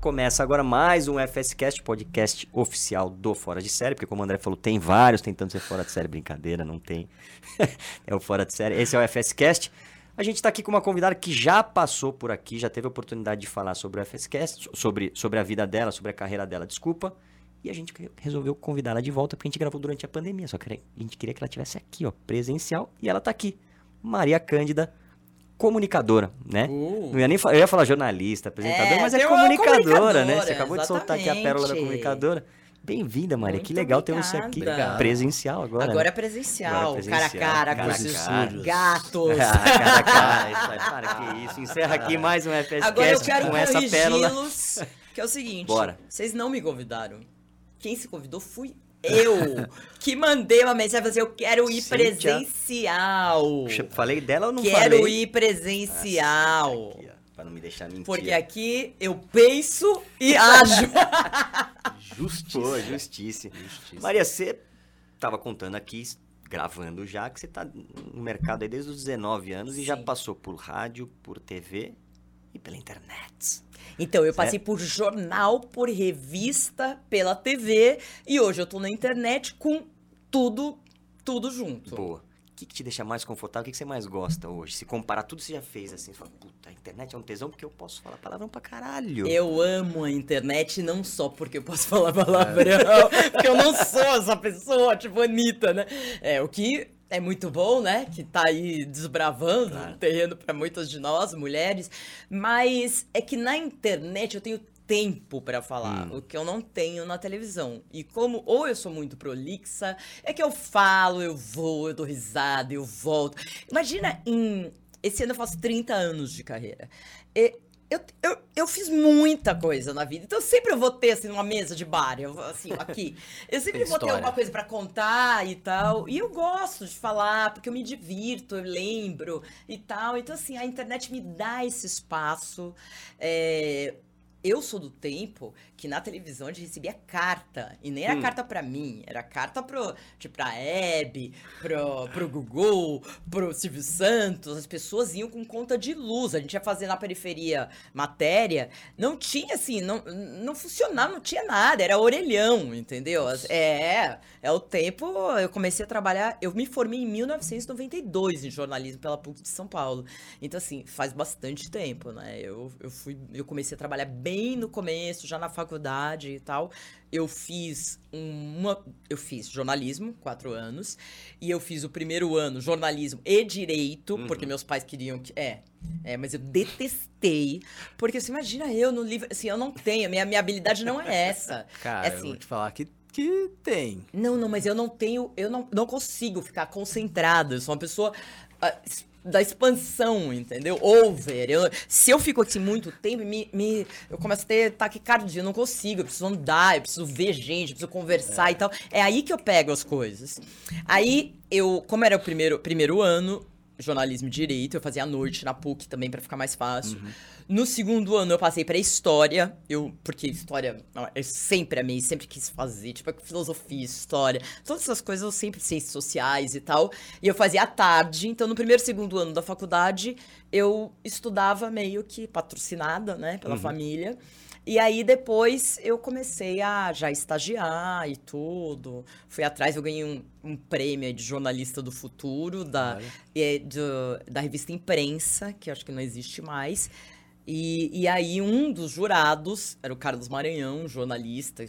Começa agora mais um FSCast, podcast oficial do Fora de Série, porque como o André falou, tem vários tentando ser fora de série, brincadeira, não tem. é o Fora de Série. Esse é o FSCast. A gente está aqui com uma convidada que já passou por aqui, já teve a oportunidade de falar sobre o FSCast, sobre, sobre a vida dela, sobre a carreira dela, desculpa. E a gente resolveu convidá-la de volta porque a gente gravou durante a pandemia, só que a gente queria que ela tivesse aqui, ó, presencial, e ela está aqui. Maria Cândida, comunicadora, né? Uh. Não ia nem eu ia falar jornalista, apresentadora, é, mas é comunicadora, comunicadora, né? Você acabou exatamente. de soltar aqui a pérola da comunicadora. Bem-vinda, Maria. Muito que legal ter você aqui presencial agora. Agora né? é presencial, agora é presencial, cara a cara, cara, com gatos. Ah, cara a cara, isso, para que isso. Encerra aqui mais um FSCast agora eu quero com essa pérola. Que é o seguinte, Bora. vocês não me convidaram. Quem se convidou fui eu que mandei uma mensagem assim, eu quero ir Cíntia. presencial. Falei dela ou não quero falei? Quero ir presencial. Aqui, pra não me deixar mentir. Porque aqui eu penso e ajo. justiça. Pô, justiça. justiça. Maria, você tava contando aqui, gravando já, que você tá no mercado aí desde os 19 anos Sim. e já passou por rádio, por TV e pela internet. Então, eu passei por jornal, por revista, pela TV e hoje eu tô na internet com tudo, tudo junto. Boa. O que, que te deixa mais confortável? O que, que você mais gosta hoje? Se comparar tudo que você já fez, assim, você fala, puta, a internet é um tesão porque eu posso falar palavrão pra caralho. Eu amo a internet não só porque eu posso falar palavrão, porque eu não sou essa pessoa, tipo, Anitta, né? É, o que é muito bom, né? Que tá aí desbravando claro. o terreno para muitas de nós, mulheres. Mas é que na internet eu tenho tempo para falar, hum. o que eu não tenho na televisão. E como ou eu sou muito prolixa, é que eu falo, eu vou, eu dou risada, eu volto. Imagina em esse ano eu faço 30 anos de carreira. E eu, eu, eu fiz muita coisa na vida. Então sempre eu vou ter, assim, uma mesa de bar, eu, assim, aqui. Eu sempre vou ter alguma coisa para contar e tal. E eu gosto de falar, porque eu me divirto, eu lembro e tal. Então, assim, a internet me dá esse espaço. É, eu sou do tempo que na televisão a gente recebia carta. E nem era hum. carta para mim, era carta pro, tipo, pra Hebe, pro, pro Google, pro Silvio Santos. As pessoas iam com conta de luz. A gente ia fazer na periferia matéria. Não tinha, assim, não, não funcionava, não tinha nada. Era orelhão, entendeu? É, é o tempo. Eu comecei a trabalhar. Eu me formei em 1992 em jornalismo pela PUC de São Paulo. Então, assim, faz bastante tempo, né? Eu, eu, fui, eu comecei a trabalhar bem bem no começo, já na faculdade e tal, eu fiz uma. Eu fiz jornalismo, quatro anos. E eu fiz o primeiro ano jornalismo e direito, uhum. porque meus pais queriam que. É. É, mas eu detestei. Porque você imagina eu no livro. Assim, eu não tenho. Minha, minha habilidade não é essa. Cara, é assim, eu vou te falar que que tem. Não, não, mas eu não tenho, eu não, não consigo ficar concentrada. Eu sou uma pessoa uh, da expansão, entendeu? Over. Eu, se eu fico assim muito tempo, me, me, eu começo a ter taquicardia, eu não consigo, eu preciso andar, eu preciso ver gente, eu preciso conversar é. e tal. É aí que eu pego as coisas. Aí, eu, como era o primeiro, primeiro ano, jornalismo e direito, eu fazia à noite na PUC também para ficar mais fácil. Uhum. No segundo ano eu passei para história, eu porque história eu sempre amei, sempre quis fazer, tipo filosofia, história, todas essas coisas eu sempre ciências sociais e tal. E eu fazia à tarde, então no primeiro e segundo ano da faculdade eu estudava meio que patrocinada, né, pela uhum. família. E aí depois eu comecei a já estagiar e tudo. Fui atrás, eu ganhei um, um prêmio de jornalista do futuro da, é, do, da revista Imprensa, que acho que não existe mais. E, e aí um dos jurados era o Carlos Maranhão, jornalista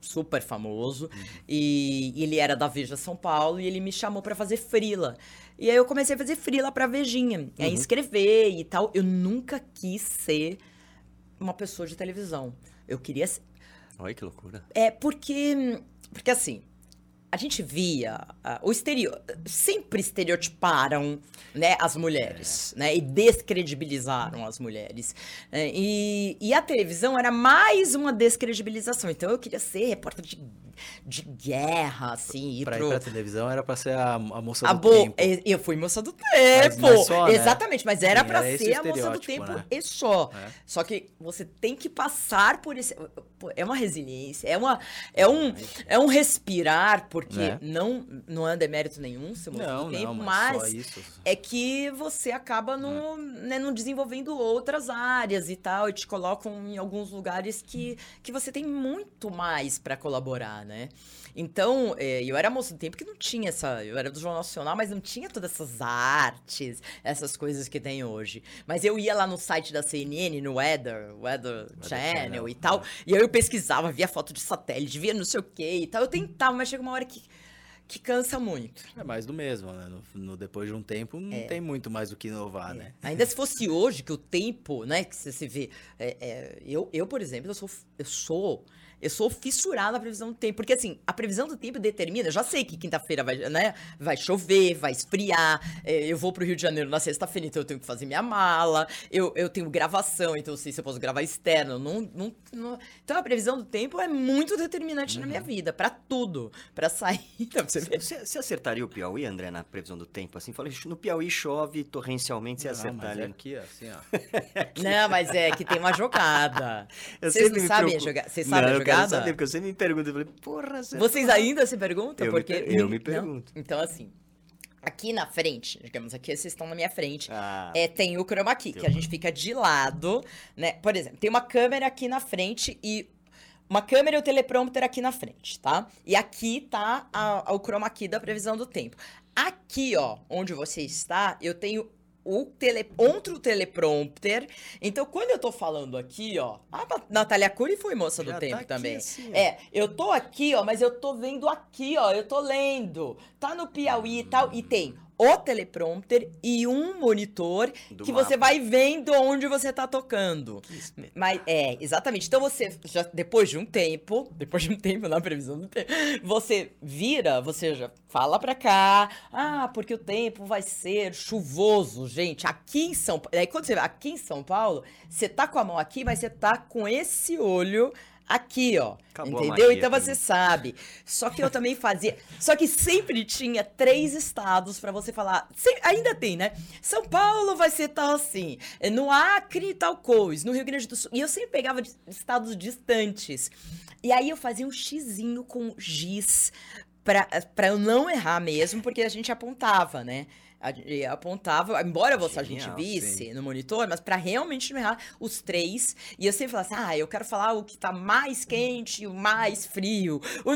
super famoso, uhum. e, e, ele era da Veja São Paulo, e ele me chamou para fazer frila. E aí eu comecei a fazer frila pra Vejinha, uhum. aí escrever e tal. Eu nunca quis ser uma pessoa de televisão. Eu queria ser... Olha que loucura. É, porque. Porque assim, a gente via uh, o exterior sempre estereotiparam né as mulheres é. né e descredibilizaram as mulheres é, e, e a televisão era mais uma descredibilização então eu queria ser repórter de de guerra, assim, pra pro... ir pra televisão era pra ser a, a moça A do bo... tempo. Eu fui moça do Mas tempo. não é só, né? Exatamente, mas era Sim, pra era esse ser a moça do tempo né? e só. É. Só que você tem que passar por esse. É uma resiliência, é, uma, é, um, é um respirar, porque Né? não, não é demérito nenhum ser moça Não, do tempo, não, mas, mas é que você acaba no, né, no desenvolvendo outras áreas e tal, e te colocam em alguns lugares que, que você tem muito mais pra colaborar, né? Então, é, eu era moça do tempo que não tinha essa. Eu era do Jornal Nacional, mas não tinha todas essas artes, essas coisas que tem hoje. Mas eu ia lá no site da CNN, no Weather, Weather, Channel, Channel, e tal, é. e aí eu pesquisava, via foto de satélite, via não sei o que e tal. Eu tentava, mas chega uma hora que, que cansa muito. É mais do mesmo, né? No, no- depois de um tempo, não tem muito mais o que inovar, né? Ainda se fosse hoje, que o tempo, né, que você se vê. é, é, eu, eu, por exemplo, eu sou, eu sou. Eu sou fissurada na previsão do tempo. Porque, assim, a previsão do tempo determina. Eu já sei que quinta-feira vai, né, vai chover, vai esfriar. é, eu vou pro Rio de Janeiro na sexta-feira, então eu tenho que fazer minha mala. Eu, eu tenho gravação, então eu sei se eu posso gravar externo. Não, não, não- Então a previsão do tempo é muito determinante na minha vida, pra tudo. Pra sair. Então, você. Você, você acertaria o Piauí, André, na previsão do tempo? Assim, falei, no Piauí chove torrencialmente, você Não, mas acertaria. é aqui, assim, ó. Não, mas é que tem uma jogada. Vocês não sabem jogar? Vocês sabem a eu porque eu sempre me pergunto, eu falei, porra, você... Vocês ainda se perguntam? Eu me porque per- eu me Não? pergunto. Então, assim, aqui na frente, digamos, aqui vocês estão na minha frente, Ah, é, tem o chroma key, que a gente fica de lado, né? Por exemplo, tem uma câmera aqui na frente e uma câmera e o teleprompter aqui na frente, tá? E aqui tá a- o chroma key da previsão do tempo. Aqui, ó, onde você está, eu tenho o tele, outro teleprompter. Então, quando eu tô falando aqui, ó, a Natália Cury foi moça Já do tá tempo aqui também. assim, é, eu tô aqui, ó, mas eu tô vendo aqui, ó, eu tô lendo. Tá no Piauí e tal, e tem o teleprompter e um monitor Do que você mapa. vai vendo onde você tá tocando. Mas é, exatamente. Então você, já, depois de um tempo, depois de um tempo na previsão do tempo, você vira, você já fala pra cá, ah, porque o tempo vai ser chuvoso, gente. Aqui em São Paulo, aí quando você aqui em São Paulo, você tá com a mão aqui, mas você tá com esse olho aqui, ó. Acabou entendeu? magia Então você mim. sabe. Só que eu também fazia. Só que sempre tinha três estados pra você falar. Sem- ainda tem, né? São Paulo vai ser tal assim. é No Acre, tal coisa. No Rio Grande do Sul. E eu sempre pegava estados distantes. E aí eu fazia um xizinho com giz. Pra, pra eu não errar mesmo, porque a gente apontava, né? Apontava, embora você, a gente Genial, visse no monitor, mas pra realmente não errar os três. E eu sempre falava assim: ah, eu quero falar o que tá mais quente, o mais frio. O,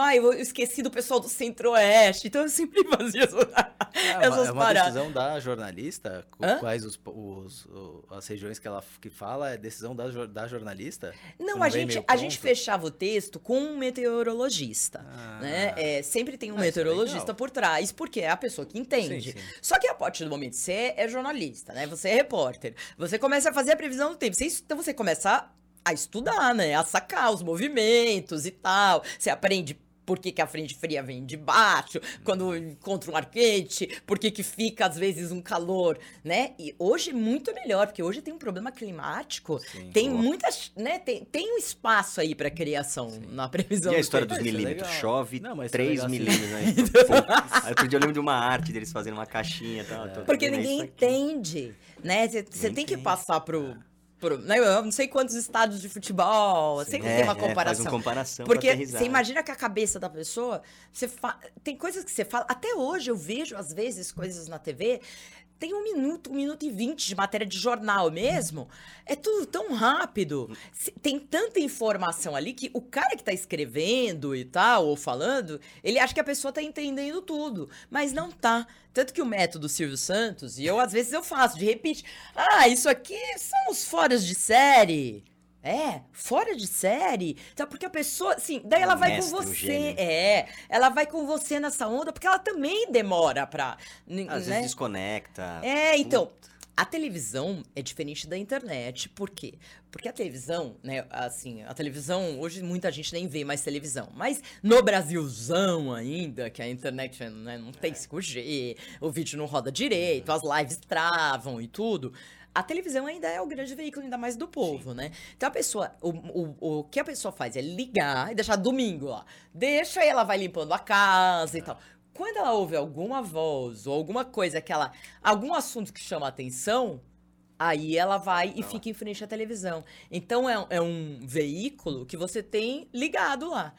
ah, eu esqueci do pessoal do Centro-Oeste. Então eu sempre fazia essas, É uma, essas é uma paradas. decisão da jornalista? Hã? Quais os, os- as regiões que ela que fala? É decisão da, da jornalista? Não, Não a gente, a gente fechava o texto com um meteorologista. Ah. né? É, sempre tem um Ah, isso é meteorologista legal. por trás, porque é a pessoa que entende. Sim, sim. Só que a partir do momento que você é jornalista, né? Você é repórter, você começa a fazer a previsão do tempo. Você, então você começa a estudar, né? A sacar os movimentos e tal. Você aprende por que, que a frente fria vem de baixo, quando encontra um ar quente, por que, que fica, às vezes, um calor, né? E hoje é muito melhor, porque hoje tem um problema climático. Sim. tem Boa. muitas, né? Tem, tem um espaço aí pra criação na previsão E a do história tempo. dos é milímetros? legal. Chove Não, mas isso é 3 legal, sim. milímetros, né? Aí outro dia eu lembro de uma arte deles fazendo uma caixinha e tal. tô Porque ninguém entende, né? Você tem que passar pro, pro né, eu não sei quantos estádios de futebol, sempre É, tem uma é, faz comparação. uma comparação Porque você imagina que a cabeça da pessoa, você fa... tem coisas que você fala, até hoje eu vejo às vezes coisas na TV, tem um minuto, um minuto e vinte de matéria de jornal mesmo. É tudo tão rápido. Tem tanta informação ali que o cara que tá escrevendo e tal, ou falando, ele acha que a pessoa tá entendendo tudo. Mas não tá. Tanto que o método Silvio Santos, e eu às vezes eu faço, de repente, ah, isso aqui são os foras de série. É, fora de série. Então, porque a pessoa, assim, daí É ela vai mestre, com você. É, ela vai com você nessa onda, porque ela também demora pra. Às né? vezes desconecta. É, então, a televisão é diferente da internet. Por quê? Porque a televisão, né, assim, a televisão, hoje muita gente nem vê mais televisão. Mas no Brasilzão ainda, que a internet né, não tem 5G, o vídeo não roda direito, as lives travam e tudo. A televisão ainda é o grande veículo, ainda mais do povo, né? Então a pessoa, o, o, o que a pessoa faz é ligar e deixar domingo lá. Deixa e ela vai limpando a casa e tal. Quando ela ouve alguma voz ou alguma coisa que ela. algum assunto que chama a atenção, aí ela vai e fica em frente à televisão. Então é, é um veículo que você tem ligado lá.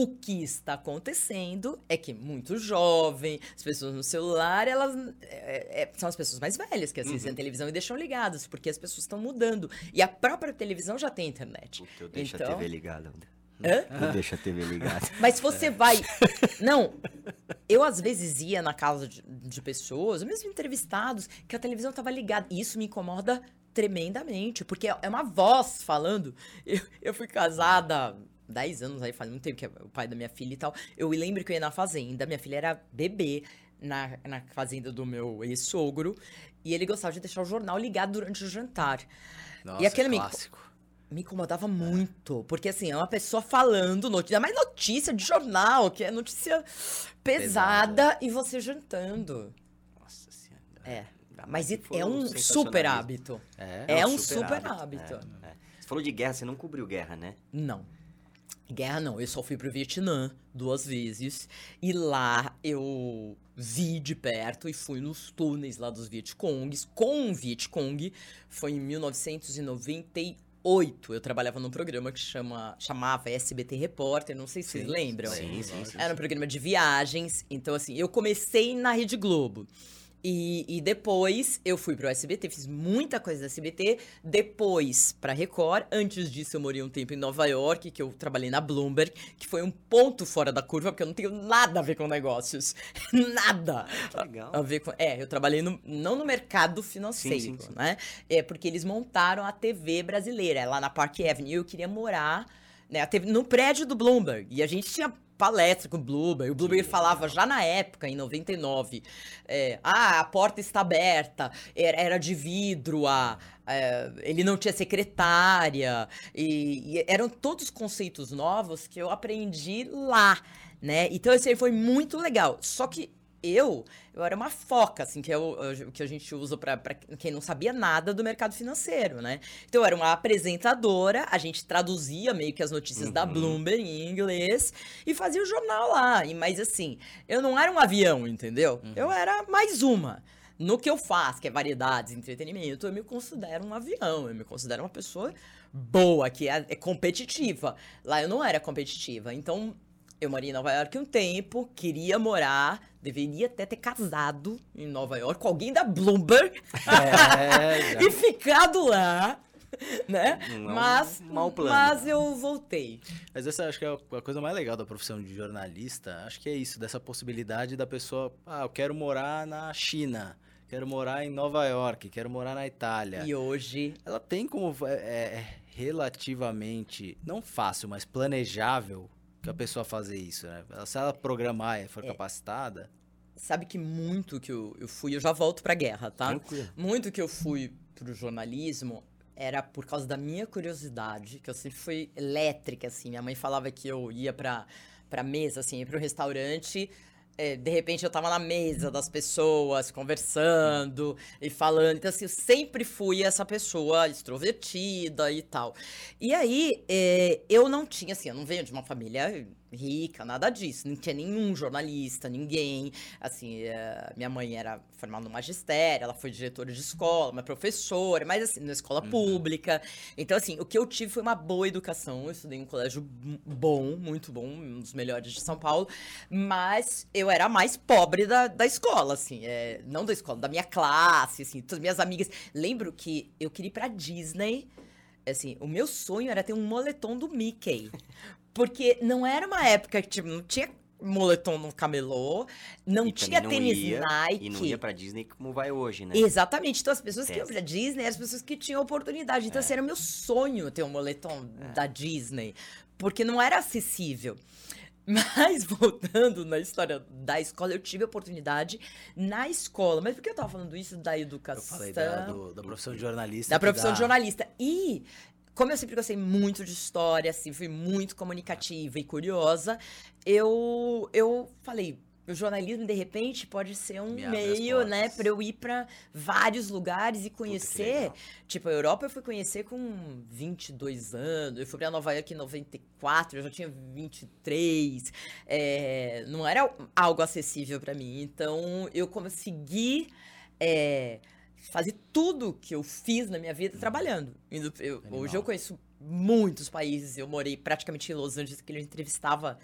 O que está acontecendo é que muito jovem, as pessoas no celular, elas é, é, são as pessoas mais velhas que assistem Uhum. a televisão e deixam ligadas, porque as pessoas estão mudando. E a própria televisão já tem internet. Puta, eu deixo a Então- TV ligada. Hã? Eu deixo a TV ligada. Mas se você vai. Não, eu às vezes ia na casa de, de pessoas, mesmo entrevistados, que a televisão tava ligada. E isso me incomoda tremendamente, porque é uma voz falando. Eu, eu fui casada. Há 10 anos aí, faz muito tempo que é o pai da minha filha e tal. Eu lembro que eu ia na fazenda, minha filha era bebê na, na fazenda do meu ex-sogro, e ele gostava de deixar o jornal ligado durante o jantar. Nossa, e aquele me, clássico. me incomodava muito, porque assim, é uma pessoa falando notícia, mas notícia de jornal, que é notícia pesada, e você jantando. Nossa senhora. É. Mais Mas é um super hábito. É. É um um super super hábito, hábito. É. Você falou de guerra, você não cobriu guerra, né? Não. Guerra não, eu só fui pro Vietnã duas vezes. E lá eu vi de perto e fui nos túneis lá dos Vietcongs com o Vietcong. Foi em 1998. Eu trabalhava num programa que chama, chamava SBT Repórter, não sei se vocês Sim, lembram. Sim, sim, sim. Era um programa de viagens. Então, assim, eu comecei na Rede Globo. E, e depois eu fui pro SBT, fiz muita coisa da SBT. Depois pra Record. Antes disso, eu morei um tempo em Nova York, que eu trabalhei na Bloomberg, que foi um ponto fora da curva, porque eu não tenho nada a ver com negócios. nada. Que legal. A ver com, é, eu trabalhei no- não no mercado financeiro, Sim, sim, sim. né? É porque eles montaram a TV brasileira, lá na Park Avenue. Eu queria morar né, a TV, no prédio do Bloomberg. E a gente tinha palestra com o Bloomberg. O Bloomberg falava já na época, em 99, é, ah, a porta está aberta, era, era de vidro, a, é, ele não tinha secretária. E, e eram todos conceitos novos que eu aprendi lá, né? Então, isso aí foi muito legal. Só que eu, eu era uma foca, assim, que é o, o que a gente usa pra quem não sabia nada do mercado financeiro, né? Então, eu era uma apresentadora, a gente traduzia meio que as notícias da Bloomberg em inglês e fazia o jornal lá. E, mas, assim, eu não era um avião, entendeu? Eu era mais uma. No que eu faço, que é variedades, entretenimento, eu me considero um avião, eu me considero uma pessoa boa, que é, é competitiva. Lá eu não era competitiva, então eu morei em Nova York um tempo, queria morar, deveria até ter casado em Nova York com alguém da Bloomberg É, e ficado lá, né? Não mas, mau plano. mas eu voltei. Mas essa acho que é a coisa mais legal da profissão de jornalista. Acho que é isso, dessa possibilidade da pessoa, ah, eu quero morar na China, quero morar em Nova York, quero morar na Itália. E hoje Ela tem como é, é, relativamente, não fácil, mas planejável que a pessoa fazer isso, né? Se ela programar e for capacitada, sabe que muito que eu, eu fui, eu já volto pra guerra, tá? Tranquilo. Muito que eu fui pro jornalismo era por causa da minha curiosidade, que eu sempre fui elétrica, assim. Minha mãe falava que eu ia pra, pra mesa, assim, ia pro restaurante. É, de repente eu tava na mesa das pessoas, conversando e falando. Então, assim, eu sempre fui essa pessoa extrovertida e tal. E aí, é, eu não tinha, assim, eu não venho de uma família rica, nada disso. Não tinha nenhum jornalista, ninguém. Assim, é, minha mãe era formada no magistério, ela foi diretora de escola, uma professora, mas assim, na escola pública. Então, assim, o que eu tive foi uma boa educação. Eu estudei em um colégio bom, muito bom, um dos melhores de São Paulo. Mas eu era a mais pobre da, da escola, assim. é, não da escola, da minha classe, assim. Todas minhas amigas. Lembro que eu queria ir pra Disney. Assim, o meu sonho era ter um moletom do Mickey. Porque não era uma época que, tipo, não tinha moletom no camelô, não E tinha também tênis ia, Nike. E não ia pra Disney como vai hoje, né? Exatamente. Então, as pessoas que iam pra Disney eram as pessoas que tinham oportunidade. Então, assim, era meu sonho ter um moletom É. da Disney. Porque não era acessível. Mas, voltando na história da escola, eu tive oportunidade na escola. Mas por que eu tava falando isso da eu educação? falei da, do- da profissão de jornalista. Da profissão dá- de jornalista. E, como eu sempre gostei muito de história, assim, fui muito comunicativa e curiosa, eu, eu falei, o jornalismo, de repente, pode ser um as meio, né, para eu ir para vários lugares e conhecer. Tipo, a Europa eu fui conhecer com 22 anos, eu fui para Nova York em 94, eu já tinha 23. É, não era algo acessível para mim. Então, eu consegui é, fazer tudo que eu fiz na minha vida trabalhando. Indo- eu- hoje eu conheço muitos países, eu morei praticamente em Los Angeles, que eu entrevistava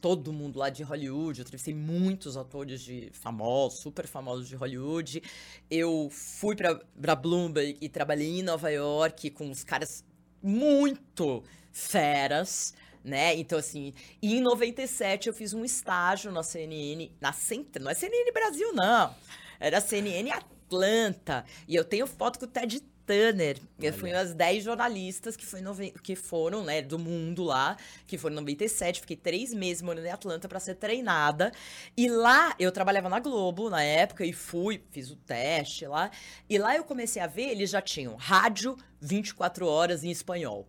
todo mundo lá de Hollywood. Eu entrevistei muitos atores de famosos, super famosos de Hollywood. Eu fui pra Bloomberg e trabalhei em Nova York com os caras muito feras. Né? Então, assim, e em 97 eu fiz um estágio na CNN, na Central, não é CNN Brasil, não. Era CNN Atlanta. E eu tenho foto com o Ted Turner. Eu fui umas 10 jornalistas que, foi noven- que foram, né, do mundo lá, que foram em 97. Fiquei três meses morando em Atlanta pra ser treinada. E lá eu trabalhava na Globo na época e fui, fiz o teste lá. E lá eu comecei a ver, eles já tinham rádio 24 horas em espanhol.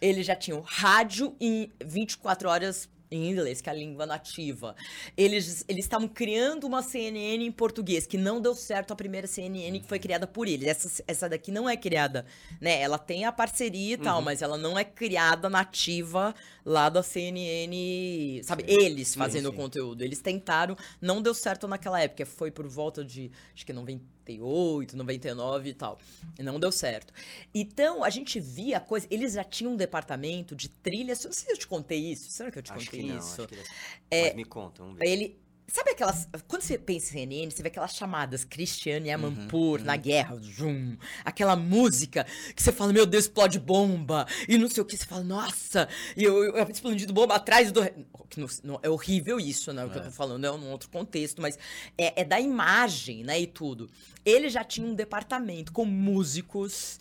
Eles já tinham rádio em 24 horas em inglês, que é a língua nativa. Eles eles estavam criando uma CNN em português, que não deu certo a primeira CNN que foi criada por eles. Essa, essa daqui não é criada, né? Ela tem a parceria e tal, mas ela não é criada nativa lá da CNN, sabe? Eles fazendo o sim. conteúdo. Eles tentaram, não deu certo naquela época. Foi por volta de, acho que 98, 99 e tal. E não deu certo. Então, a gente via a coisa. Eles já tinham um departamento de trilhas. Não sei se eu te contei isso. Será que eu te Acho contei que não, isso? acho que É, Mas me conta, vamos ver. Ele. Sabe aquelas. Quando você pensa em CNN, você vê aquelas chamadas Cristiane Uhum, Amanpour na guerra, zoom, aquela música que você fala, meu Deus, explode bomba, e não sei o que, você fala, nossa, e eu, eu, eu explodindo bomba atrás do. que não- é horrível isso, né? O que eu tô falando é num outro contexto, mas é, é da imagem, né? E tudo. Ele já tinha um departamento com músicos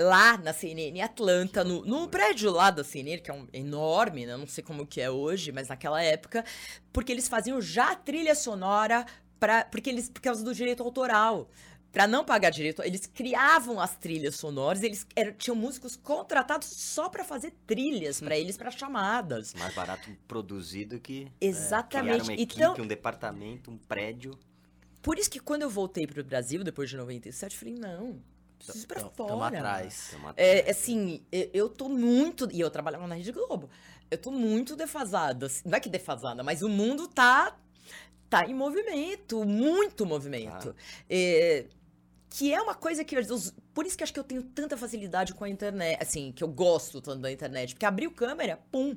lá na CNN Atlanta, no, no prédio lá da CNN, que é um enorme, né? Não sei como que é hoje, mas naquela época, porque eles faziam já trilha sonora para porque eles por causa do direito autoral. Pra não pagar direito, eles criavam as trilhas sonoras, eles eram- tinham músicos contratados só pra fazer trilhas pra eles para chamadas. Mais barato produzido que. Exatamente. Criar uma equipe, Então, um departamento, um prédio. por isso que quando eu voltei pro Brasil depois de 97, eu falei, não, preciso ir pra Tamo- fora. tamo atrás. Tem uma- É, assim, eu, tô muito. E eu trabalhava na Rede Globo. Eu tô muito defasada. assim, Não é que defasada, mas o mundo tá. Tá em movimento, muito movimento. É, que é uma coisa que. os- por isso que acho que eu tenho tanta facilidade com a internet. Assim, que eu gosto tanto da internet. Porque abriu câmera, pum.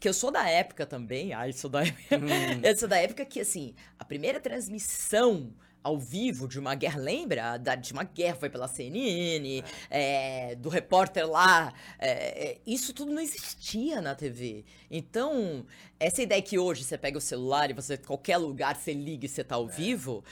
Que eu sou da época também. Ai, sou da época. eu sou da época que, assim, a primeira transmissão ao vivo de uma guerra, lembra? Da, de uma guerra foi pela CNN, é, do repórter lá. é, é, isso tudo não existia na TV. Então, essa ideia que hoje você pega o celular e você, qualquer lugar, você liga e você tá ao vivo.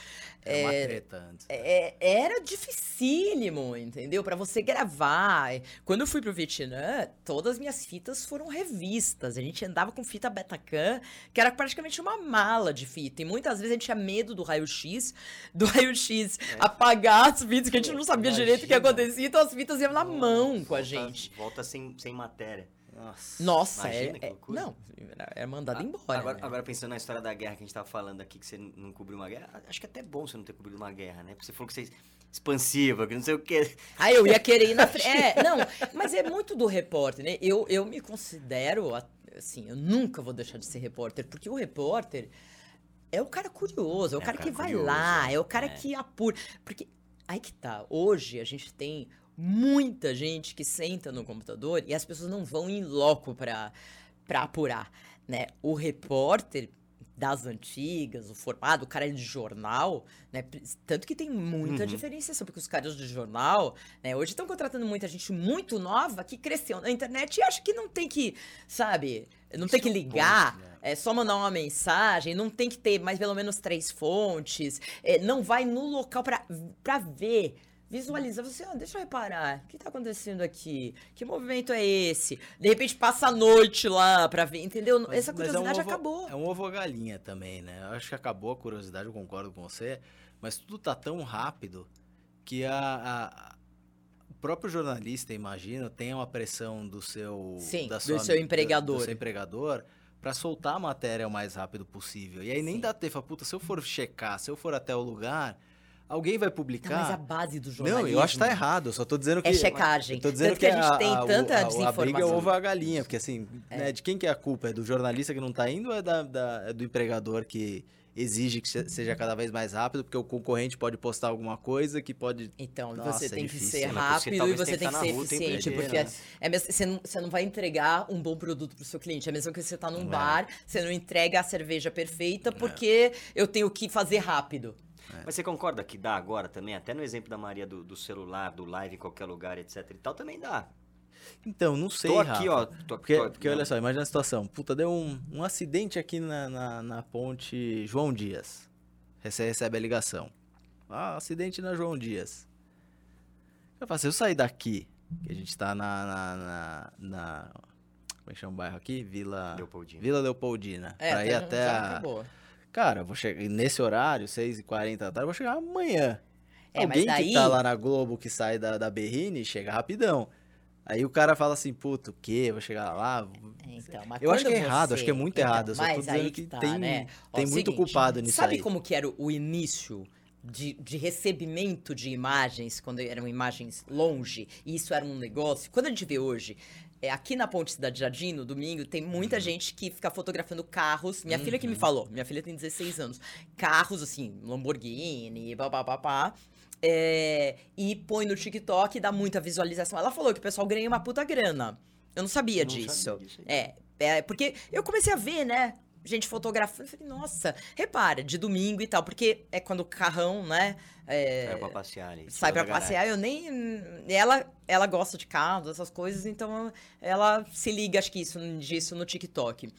Era uma treta antes. É, era dificílimo, entendeu? Pra você gravar. Quando eu fui pro Vietnã, todas as minhas fitas foram revistas. A gente andava com fita Betacam, que era praticamente uma mala de fita. E muitas vezes a gente tinha medo do raio-x, do raio-x apagar as fitas, que a gente não sabia direito o que Imagina. acontecia, então as fitas iam na mão com a Volta- gente. Volta sem, sem matéria. Nossa. Nossa, Imagina é, que é- não, era, mandado embora. Agora, né? agora pensando na história da guerra que a gente tava falando aqui, que você não cobriu uma guerra, acho que é até bom você não ter cobrido uma guerra, né? Porque você falou que você é expansiva, que não sei o quê. Ah, eu ia querer ir na frente. É, não, mas é muito do repórter, né? Eu, eu me considero, assim, eu nunca vou deixar de ser repórter, porque o repórter é o cara curioso, é o É o cara, cara que vai curioso, lá, é o cara é. que apura. Porque aí que tá, hoje a gente tem muita gente que senta no computador e as pessoas não vão em loco pra apurar, né? O repórter das antigas, o formado, o cara de jornal, né? Tanto que tem muita Uhum. diferenciação, porque os caras de jornal, né? Hoje estão contratando muita gente muito nova que cresceu na internet e acha que não tem que, sabe, não tem Isso que é ligar, né? é só mandar uma mensagem, não tem que ter mais pelo menos três fontes, é, não vai no local pra ver. Visualiza, você, ó, deixa eu reparar, o que tá acontecendo aqui? Que movimento é esse? De repente passa a noite lá pra ver, entendeu? Mas- Essa mas é um curiosidade ovo- acabou. É um ovo galinha também, né? Eu acho que acabou a curiosidade, eu concordo com você. Mas tudo tá tão rápido que a, a- o próprio jornalista, imagino, tem uma pressão do seu... Sim, da do sua- seu empregador. Do seu empregador Pra soltar a matéria o mais rápido possível. E aí nem Sim. dá tempo, puta, se eu for checar, se eu for até o lugar, alguém vai Não, publicar. mas a base do jornalismo... Não, eu acho que tá errado. Eu só tô dizendo que. É checagem. Eu tô dizendo Tanto que a gente tem o- tanta a, a, a briga é desinformação. o ovo a galinha. Porque assim, né, de quem que é a culpa? É do jornalista que não tá indo ou é, da, da- é do empregador que exige que se- seja cada vez mais rápido? Porque o concorrente pode postar alguma coisa que pode. Então, Nossa, você é tem que difícil, ser né? Porque rápido e você que tem que ser o eficiente, porque né? é mesmo, você, não, você não vai entregar um bom produto pro seu cliente. É mesmo que você tá num Não é. bar, você não entrega a cerveja perfeita porque eu tenho que fazer rápido. Mas você concorda que dá agora também? Até no exemplo da Maria do, do celular, do live em qualquer lugar, etc e tal, também dá. Então, não sei. tô aqui, Rafa. ó. Tô, Porque, tô- porque olha só, imagina a situação. Puta, deu um, um acidente aqui na, na, na ponte João Dias. Você recebe a ligação. Ah, acidente na João Dias. Eu falo, se eu sair daqui, que a gente tá na. na, na, na- como é que chama o bairro aqui? Vila. Leopoldina. Vila Leopoldina. pra ir até a. acabou. Cara, vou chegar. Nesse horário, 6h40 da tarde, eu vou chegar amanhã. É, mas Alguém daí- que tá lá na Globo que sai da, da Berrine chega rapidão. Aí o cara fala assim, puto, o quê? Vou chegar lá. Então, mas Eu acho que é errado, você- acho que é muito então, errado. Eu só tô dizendo que tá, tem, né? Ó, tem muito seguinte, culpado nisso Sabe aí. como que era o- o início de, de recebimento de imagens, quando eram imagens longe, e isso era um negócio? Quando a gente vê hoje, é, aqui na Ponte Cidade Jardim, no domingo, tem muita Uhum. gente que fica fotografando carros. Minha filha que me falou, minha filha tem 16 anos. Carros, assim, Lamborghini, papapá. É, e põe no TikTok e dá muita visualização. Ela falou que o pessoal ganha uma puta grana. Eu não sabia Não disso. sabia. É, é, porque eu comecei a ver, né? Gente fotografando, eu falei, nossa, repara, de domingo e tal, porque é quando o carrão, né? É, Sai pra passear ali. sai pra da garagem. passear, eu nem. Ela, ela gosta de carros, essas coisas, então ela se liga, acho que isso, disso no TikTok.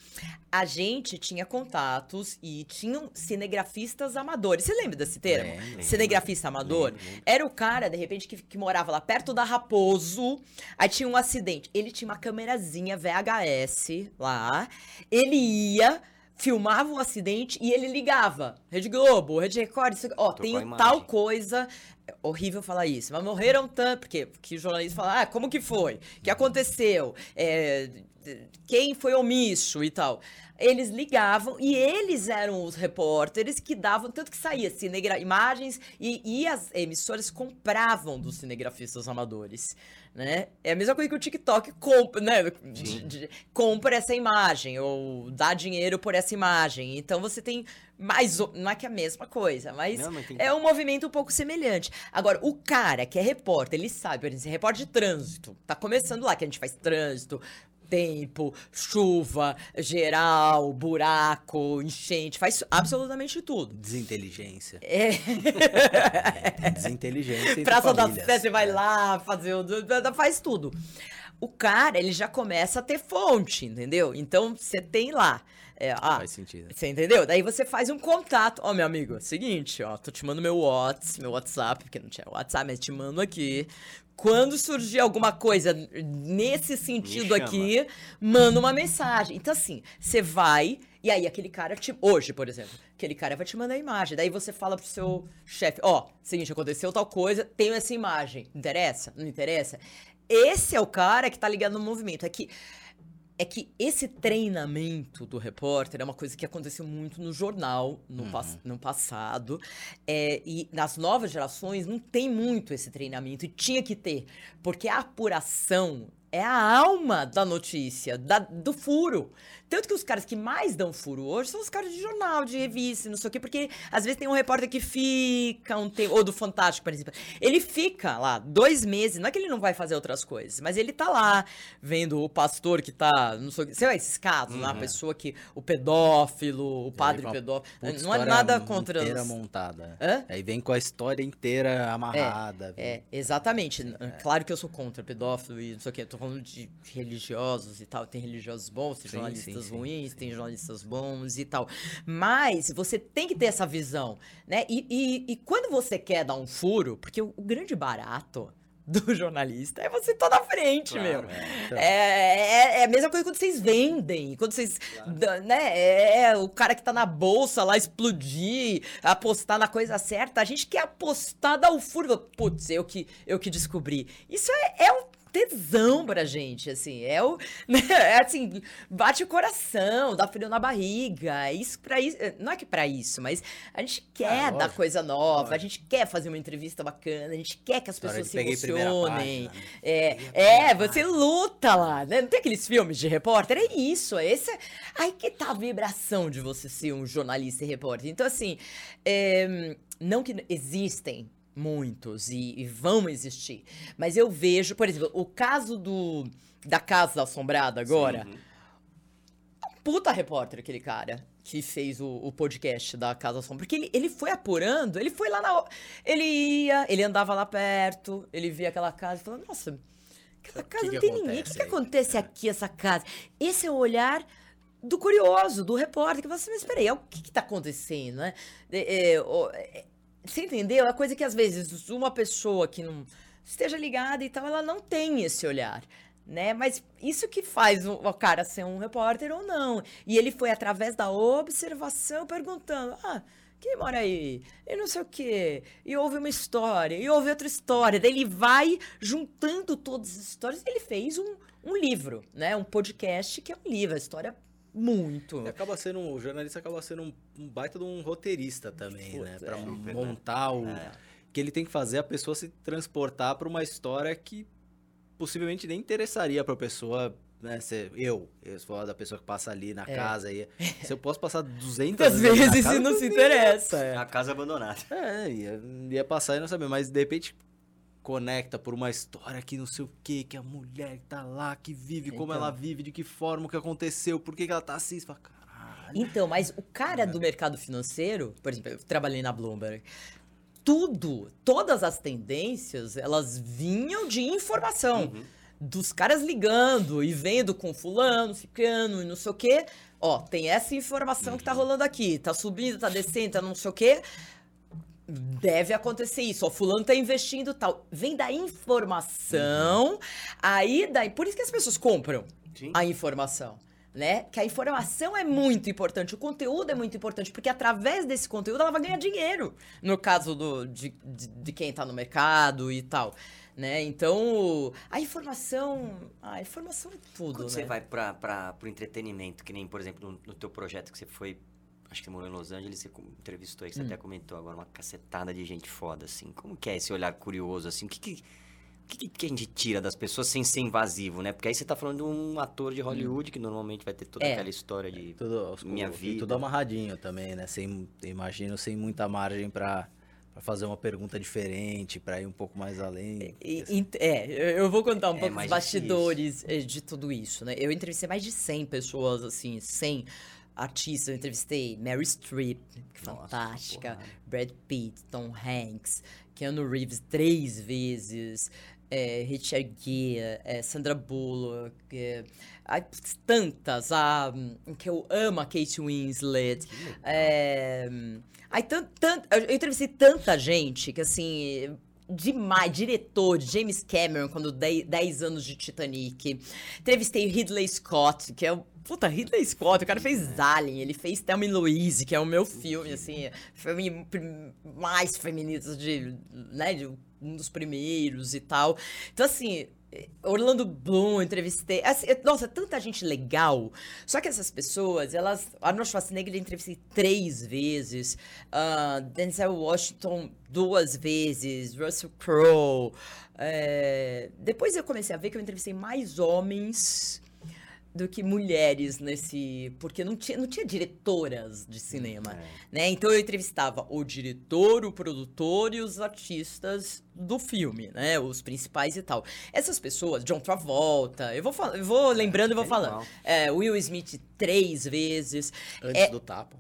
A gente tinha contatos e tinham cinegrafistas amadores. Você lembra desse termo? Lembro. Cinegrafista amador? Lembro. Era o cara, de repente, que, que morava lá perto da Raposo. Aí tinha um acidente. Ele tinha uma câmerazinha VHS lá. Ele ia, filmava o acidente e ele ligava. Rede Globo, Rede Record, isso, ó, tem tal coisa. É horrível falar isso, mas morreram tanto. Porque, o jornalista fala, ah, como que foi? O que aconteceu? É, quem foi omisso e tal. Eles ligavam e eles eram os repórteres que davam, tanto que saía cinegra imagens e, e as emissoras compravam dos cinegrafistas amadores, né? É a mesma coisa que o TikTok compra, né? De- de- compra essa imagem ou dá dinheiro por essa imagem. Então você tem mais, não é que é a mesma coisa, mas, Não, mas tem- é um movimento um pouco semelhante. Agora, o cara que é repórter, ele sabe, por exemplo, repórter de trânsito, tá começando lá, que a gente faz trânsito, tempo, chuva, geral, buraco, enchente, faz absolutamente tudo. Desinteligência. É, Tem Desinteligência Praça da. Sé, você vai É. lá fazer o. faz tudo. O cara, ele já começa a ter fonte, entendeu? Então, você tem lá. é, ah, Faz sentido. você entendeu? Daí você faz um contato. Ó, meu amigo, é o seguinte, ó, tô te mandando meu WhatsApp, meu WhatsApp, porque não tinha WhatsApp, mas te mando aqui. Quando surgir alguma coisa nesse sentido aqui, manda uma mensagem. Então, assim, você vai, e aí aquele cara te. Hoje, por exemplo, aquele cara vai te mandar a imagem. Daí você fala pro seu chefe: Ó, seguinte, aconteceu tal coisa, tenho essa imagem. Interessa? Não interessa? Esse é o cara que tá ligado no movimento. É que é que esse treinamento do repórter é uma coisa que aconteceu muito no jornal no, pas- no passado. É, e nas novas gerações não tem muito esse treinamento. E tinha que ter. Porque a apuração é a alma da notícia, da- do furo. Tanto que os caras que mais dão furo hoje são os caras de jornal, de revista, não sei o quê, porque às vezes tem um repórter que fica um tempo, ou do Fantástico, por exemplo. Ele fica lá dois meses, não é que ele não vai fazer outras coisas, mas ele tá lá vendo o pastor que tá, não sei o quê, sei lá, esses casos, lá, a pessoa que, o pedófilo, o padre pedófilo, não é nada contra inteira os... montada. Hã? Aí vem com a história inteira amarrada. É, exatamente. Claro que eu sou contra pedófilo e não sei o quê. Tô falando de religiosos e tal. Tem religiosos bons, tem Sim, jornalistas sim, sim, ruins, tem jornalistas bons e tal. Mas você tem que ter essa visão, né? E, e, e quando você quer dar um furo, porque o, o grande barato do jornalista é você estar na frente, Claro, meu. é. Então. É, é, é a mesma coisa quando vocês vendem, quando vocês, dá- né, é, é o cara que tá na bolsa lá explodir, apostar na coisa certa, a gente quer apostar, dar o furo, putz, eu que, eu que descobri. Isso é, é um tesão pra gente, assim, é o, né, é assim, bate o coração, dá frio na barriga, isso para isso, não é que para isso, mas a gente quer ah, dar coisa nova, lógico. a gente quer fazer uma entrevista bacana, a gente quer que as pessoas se emocionem. Página, né? É, é, você luta lá, né? Não tem aqueles filmes de repórter, é isso, é esse, aí que tá a vibração de você ser um jornalista e repórter. Então assim, é, não que existem muitos e, e, vão existir. Mas eu vejo, por exemplo, o caso do da Casa Assombrada agora. Sim, uhum. Puta repórter, aquele cara que fez o, o podcast da Casa Assombrada. Porque ele, ele foi apurando, ele foi lá na. Ele ia, ele andava lá perto, ele via aquela casa e falou: Nossa, aquela casa que não tem ninguém. O que, que acontece é. aqui, essa casa? Esse é o olhar do curioso, do repórter, que você, assim, mas peraí, o que está acontecendo, né? É, é, você entendeu? É coisa que às vezes uma pessoa que não esteja ligada e tal, ela não tem esse olhar. Né? Mas isso que faz o, cara ser um repórter ou não. E ele foi através da observação perguntando: ah, quem mora aí? E não sei o quê. E houve uma história, e houve outra história. Daí ele vai juntando todas as histórias. Ele fez um, um livro, né? Um podcast que é um livro, a história muito. E acaba sendo, o jornalista acaba sendo um, um baita de um roteirista também, Puta, né? Pra é, montar o. É. Que ele tem que fazer a pessoa se transportar para uma história que possivelmente nem interessaria para a pessoa né, se eu, eu sou da pessoa que passa ali na é. casa, e, se eu posso passar 200 Às vezes casa, não se interessa. É. A casa abandonada. É, ia, ia passar e não saber, mas de repente conecta por uma história que não sei o que, que a mulher tá lá, que vive, então. como ela vive, de que forma, o que aconteceu, por que, que ela tá assim. Você fala, caralho. Então, mas o cara do mercado financeiro, por exemplo, eu trabalhei na Bloomberg, tudo, todas as tendências, elas vinham de informação. Uhum. Dos caras ligando e vendo com fulano, ficando e não sei o quê. Ó, tem essa informação uhum. que tá uhum. rolando aqui. Tá subindo, tá descendo, tá não sei o quê deve acontecer isso, ó, fulano tá investindo tal. Vem da informação, uhum. aí daí, por isso que as pessoas compram Sim. a informação. Né? Que a informação é muito importante, o conteúdo é muito importante, porque através desse conteúdo ela vai ganhar dinheiro, no caso do, de, de, de quem está no mercado e tal. Né? Então, a informação, a informação é tudo. Quando né? você vai para o entretenimento, que nem, por exemplo, no, no teu projeto que você foi acho que morou em Los Angeles, você entrevistou aí, você hum. até comentou agora, uma cacetada de gente foda, assim. Como que é esse olhar curioso, assim? O que que, o que, que a gente tira das pessoas sem ser invasivo, né? Porque aí você tá falando de um ator de Hollywood, hum. que normalmente vai ter toda é. aquela história de tudo, minha vida. Tudo amarradinho também, né? Sem, imagino, sem muita margem para para fazer uma pergunta diferente, para ir um pouco mais além. E, é, eu vou contar um é, pouco dos bastidores difícil. Eh, de tudo isso, né? Eu entrevistei mais de 100 pessoas, assim, 100 artistas, eu entrevistei Mary Streep, que Nossa, fantástica, porra. Brad Pitt, Tom Hanks, Keanu Reeves três vezes, é, Richard Gere, é, Sandra Bullock, é, tantas, a, que eu amo a Kate Winslet. É, aí, tant, tant, eu entrevistei tanta gente que, assim, demais. Diretor, James Cameron, quando 10 anos de Titanic. Entrevistei Ridley Scott, que é o Puta, Ridley Scott, o cara fez Alien, ele fez Thelma e Louise, que é o meu filme, assim, filme mais feminista de, né, de um dos primeiros e tal. Então, assim, Orlando Bloom, entrevistei. Assim, nossa, tanta gente legal. Só que essas pessoas, elas. Arnold Schwarzenegger entrevistei três vezes. Uh, Denzel Washington duas vezes. Russell Crowe. É... Depois eu comecei a ver que eu entrevistei mais homens do que mulheres nesse. Porque não tinha, não tinha diretoras de cinema. É. Né? Então eu entrevistava o diretor, o produtor e os artistas do filme, né? Os principais e tal. Essas pessoas, John Travolta, eu vou, eu vou lembrando e vou falando. É, Will Smith três vezes. Antes é, do tapa.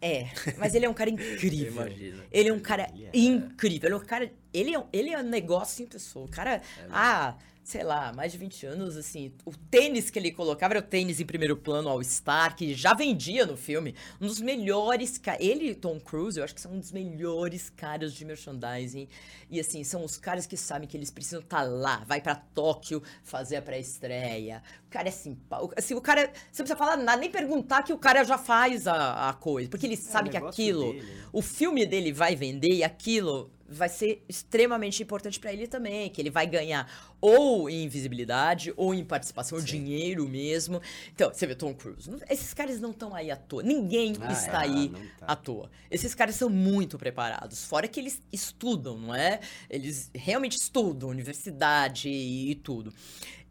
É, mas ele é um cara incrível. Imagino. Ele é um cara ele é... incrível. Ele é um cara. Ele é, ele é um negócio em pessoa. O cara. É ah sei lá, mais de 20 anos, assim, o tênis que ele colocava era o tênis em primeiro plano All Star, que já vendia no filme. Um dos melhores, ele e Tom Cruise, eu acho que são um dos melhores caras de merchandising. E assim, são os caras que sabem que eles precisam estar tá lá, vai para Tóquio fazer a pré-estreia. O cara é simpático, assim, o cara, você não precisa falar nada, nem perguntar que o cara já faz a, a coisa, porque ele é sabe que aquilo, dele. Né? o filme dele vai vender e aquilo vai ser extremamente importante para ele também, que ele vai ganhar ou em visibilidade, ou em participação, Sim. dinheiro mesmo. Então, você vê Tom Cruise, esses caras não estão aí à toa. Ninguém ah, está é, aí tá. à toa. Esses caras são muito preparados, fora que eles estudam, não é? Eles realmente estudam, universidade e, e tudo.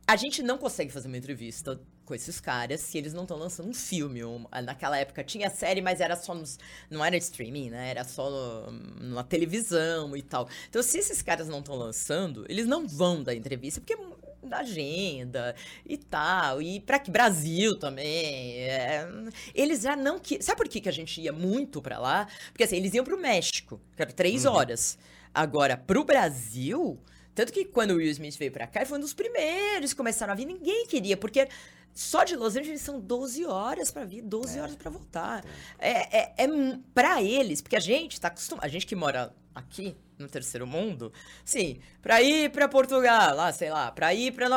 A gente não consegue fazer uma entrevista com esses caras se eles não estão lançando um filme. naquela época tinha série, mas era só nos. Não era streaming, né? Era só no, na televisão e tal. Então, se esses caras não estão lançando, eles não vão dar entrevista, porque da agenda e tal. E para que Brasil também. É, eles já não que Sabe por que, que a gente ia muito para lá? Porque assim, eles iam pro México, que era três uhum. horas. Agora, pro Brasil. Tanto que quando o Will Smith veio pra cá, ele foi um dos primeiros que começaram a vir. Ninguém queria, porque só de Los Angeles são 12 horas para vir, 12 é. horas para voltar. É, é, é para eles, porque a gente tá acostumado, a gente que mora aqui no terceiro mundo, sim, para ir para Portugal, lá, sei lá, para ir para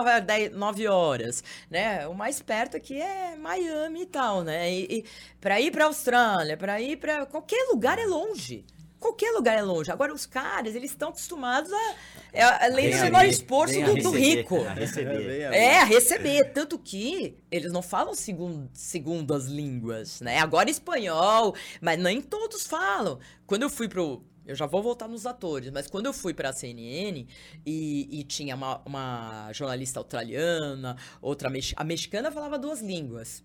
9 horas, né? O mais perto aqui é Miami e tal, né? E, e para ir para Austrália, para ir para qualquer lugar é longe. Qualquer lugar é longe. Agora, os caras, eles estão acostumados a. É a lei do menor esforço do, do, rico. A receber. É, a receber. Tanto que eles não falam segun, segundas línguas, né? Agora espanhol, mas nem todos falam. Quando eu fui pro. Eu já vou voltar nos atores, mas quando eu fui pra CNN e, e tinha uma, uma jornalista australiana, outra. A mexicana falava duas línguas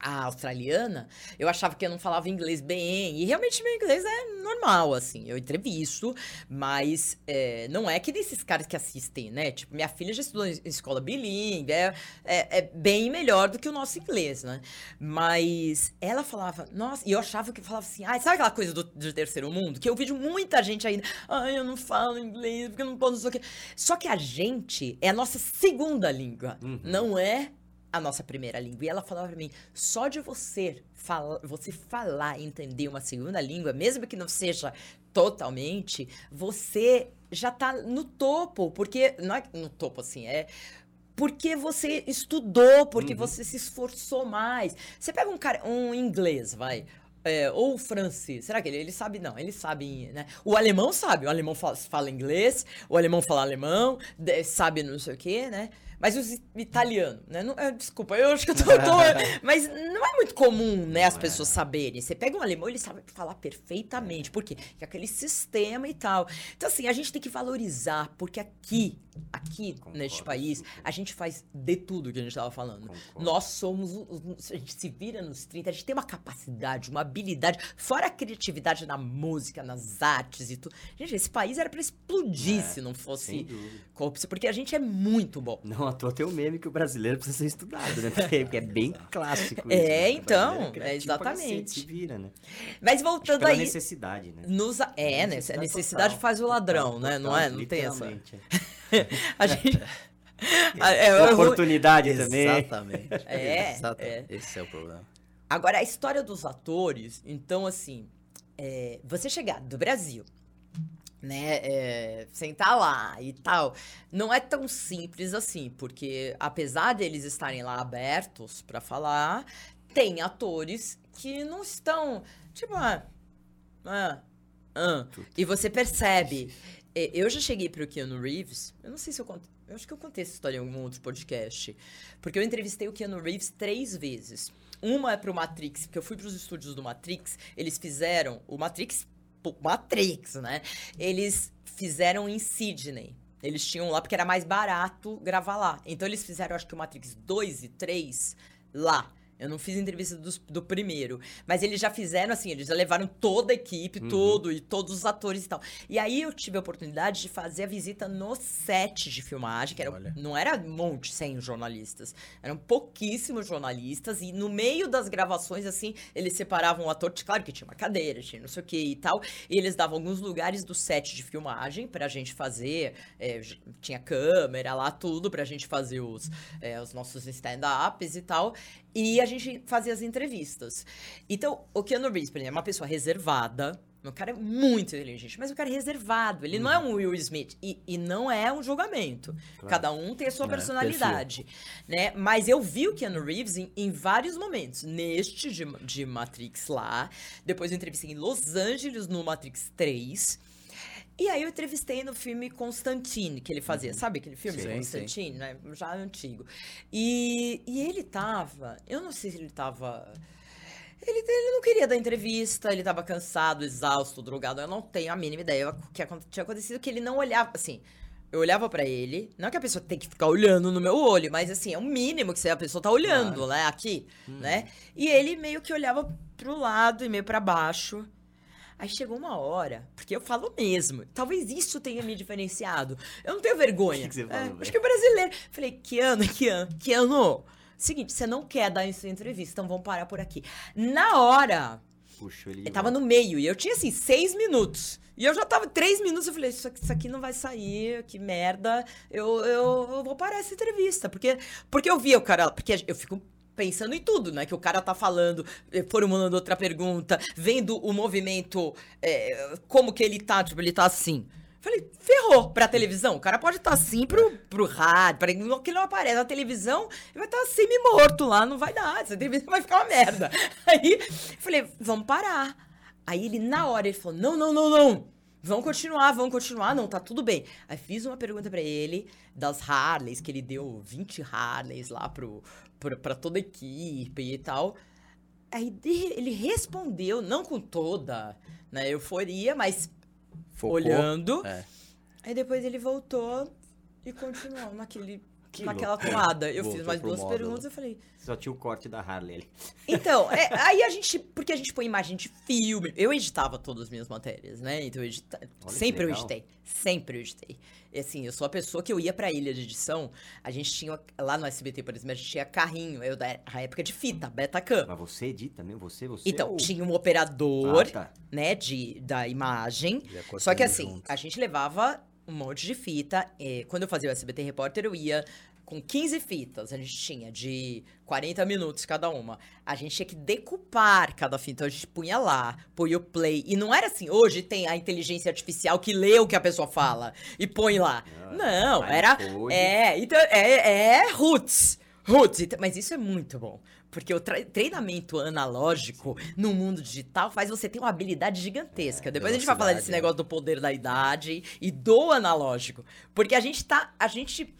a australiana, eu achava que eu não falava inglês bem. E realmente meu inglês é normal, assim. Eu entrevisto, mas é, não é que desses caras que assistem, né? Tipo, minha filha já estudou em escola bilíngue, é, é, é, bem melhor do que o nosso inglês, né? Mas ela falava, nossa, e eu achava que falava assim, ah, sabe aquela coisa do, do terceiro mundo? Que eu vejo muita gente ainda, ai, eu não falo inglês, porque eu não posso, não sei o quê. Só que a gente é a nossa segunda língua, uhum. não é a nossa primeira língua. E ela falava para mim: só de você, fala, você falar e entender uma segunda língua, mesmo que não seja totalmente, você já tá no topo. Porque, não é no topo assim, é porque você estudou, porque uhum. você se esforçou mais. Você pega um cara, um inglês, vai. É, ou francês. Será que ele, ele sabe? Não, ele sabe, né? O alemão sabe. O alemão fala, fala inglês, o alemão fala alemão, sabe não sei o quê, né? Mas os italianos, né? Não, é, desculpa, eu acho que eu tô, tô, Mas não é muito comum, né, as pessoas saberem. Você pega um alemão, ele sabe falar perfeitamente. Por quê? Porque aquele sistema e tal. Então, assim, a gente tem que valorizar, porque aqui, aqui Concordo, neste país, a gente faz de tudo que a gente tava falando. Concordo. Nós somos. A gente se vira nos 30, a gente tem uma capacidade, uma habilidade, fora a criatividade na música, nas artes e tudo. Gente, esse país era para explodir é, se não fosse corrupção, porque a gente é muito bom. Não à toa tem o meme que o brasileiro precisa ser estudado, né? Porque é bem clássico. Isso, é, né? então, é, é exatamente. Se vira, né? Mas voltando aí. necessidade, né? Nos, é, né? A necessidade total, faz o ladrão, total, né? Total, não é? Não tem essa. a gente. É, oportunidade também. Exatamente. É, Exatamente. É. Esse é o problema. Agora, a história dos atores, então, assim, é, você chegar do Brasil né, é, sentar lá e tal, não é tão simples assim, porque apesar deles estarem lá abertos para falar, tem atores que não estão, tipo, ah, ah, ah, e você percebe. Eu já cheguei pro Keanu Reeves, eu não sei se eu contei, eu acho que eu contei essa história em algum outro podcast, porque eu entrevistei o Keanu Reeves três vezes. Uma é pro Matrix, porque eu fui pros estúdios do Matrix, eles fizeram, o Matrix Matrix, né? Eles fizeram em Sydney. Eles tinham lá porque era mais barato gravar lá. Então eles fizeram, acho que o Matrix 2 e 3 lá. Eu não fiz entrevista do, do, primeiro. Mas eles já fizeram assim, eles já levaram toda a equipe, uhum. todo, e todos os atores e tal. E aí eu tive a oportunidade de fazer a visita no set de filmagem, que era, não era um monte, sem jornalistas. Eram pouquíssimos jornalistas. E no meio das gravações, assim, eles separavam o ator. Claro que tinha uma cadeira, tinha não sei o que e tal. E eles davam alguns lugares do set de filmagem pra gente fazer. É, tinha câmera lá, tudo, pra gente fazer os, é, os nossos stand-ups e tal. E a gente fazia as entrevistas. Então, o Keanu Reeves, por exemplo, é uma pessoa reservada. O cara é muito inteligente, mas o cara é reservado. Ele não é um Will Smith. E, e não é um julgamento. Claro. Cada um tem a sua é, personalidade. né? Mas eu vi o Keanu Reeves em, em vários momentos. Neste de, de Matrix lá. Depois eu entrevistei em Los Angeles no Matrix 3. E aí eu entrevistei no filme Constantine, que ele fazia. Sabe aquele filme, Sim, Constantine, né? Já antigo. E, e ele tava. Eu não sei se ele tava. Ele, ele não queria dar entrevista, ele tava cansado, exausto, drogado. Eu não tenho a mínima ideia o que tinha acontecido, que ele não olhava. Assim, eu olhava pra ele. Não é que a pessoa tem que ficar olhando no meu olho, mas assim, é o mínimo que a pessoa tá olhando, né? Aqui, né? E ele meio que olhava pro lado e meio pra baixo. Aí chegou uma hora, porque eu falo mesmo, talvez isso tenha me diferenciado. Eu não tenho vergonha. O que que você É, falou, velho? acho que é brasileiro. Falei, Keanu, Keanu, Keanu, seguinte, você não quer dar essa entrevista, então vamos parar por aqui. Na hora, Puxou ele. ele tava no meio e eu tinha assim, seis minutos. E eu já tava três minutos, eu falei, isso aqui, isso aqui não vai sair, que merda. Eu, eu, eu vou parar essa entrevista. Porque, porque eu via o cara. Porque eu fico pensando em tudo, né? Que o cara tá falando, eh, formulando outra pergunta, vendo o movimento, eh, como que ele tá, tipo, ele tá assim. Falei, ferrou pra televisão. O cara pode estar assim pro, pro rádio, pra, que não aparece na televisão, ele vai estar semi-morto lá, não vai dar. Essa entrevista vai ficar uma merda. Aí, falei, vamos parar. Aí ele, na hora, ele falou: não, não, não, não. Vamos continuar, vamos continuar. Não, tá tudo bem. Aí fiz uma pergunta pra ele das Harleys, que ele deu 20 Harleys lá pro, pro, pra toda a equipe e tal. Aí de- ele respondeu, não com toda né, euforia, mas Focou. olhando. É. Aí depois ele voltou e continuou naquele, Que naquela toada. Eu Voltou fiz mais duas módulo. perguntas e falei, Só tinha o corte da Harley ali. então, é, aí a gente. Porque a gente põe imagem de filme. Eu editava todas as minhas matérias, né? Então eu edita, sempre eu editei. Sempre eu editei. E assim, eu sou a pessoa que eu ia pra ilha de edição. A gente tinha. Lá no SBT, por exemplo, a gente tinha carrinho. Eu da a época de fita, Betacam. Mas você edita mesmo? Você, você? Então, ou- tinha um operador, Ah, tá. né, de, da imagem. Só que assim, junto. a gente levava um monte de fita. eh, quando eu fazia o SBT Repórter, eu ia com 15 fitas. A gente tinha de 40 minutos cada uma. A gente tinha que decupar cada fita. Então a gente punha lá, punha o play. E não era assim, hoje tem a inteligência artificial que lê o que a pessoa fala e põe lá. Ah, não, era. code. É, então é, é roots. Roots. Então, Mas isso é muito bom. Porque o tre- treinamento analógico no mundo digital faz você ter uma habilidade gigantesca. Depois a gente vai falar desse né? negócio do poder da idade e do analógico. Porque a gente tá. A gente.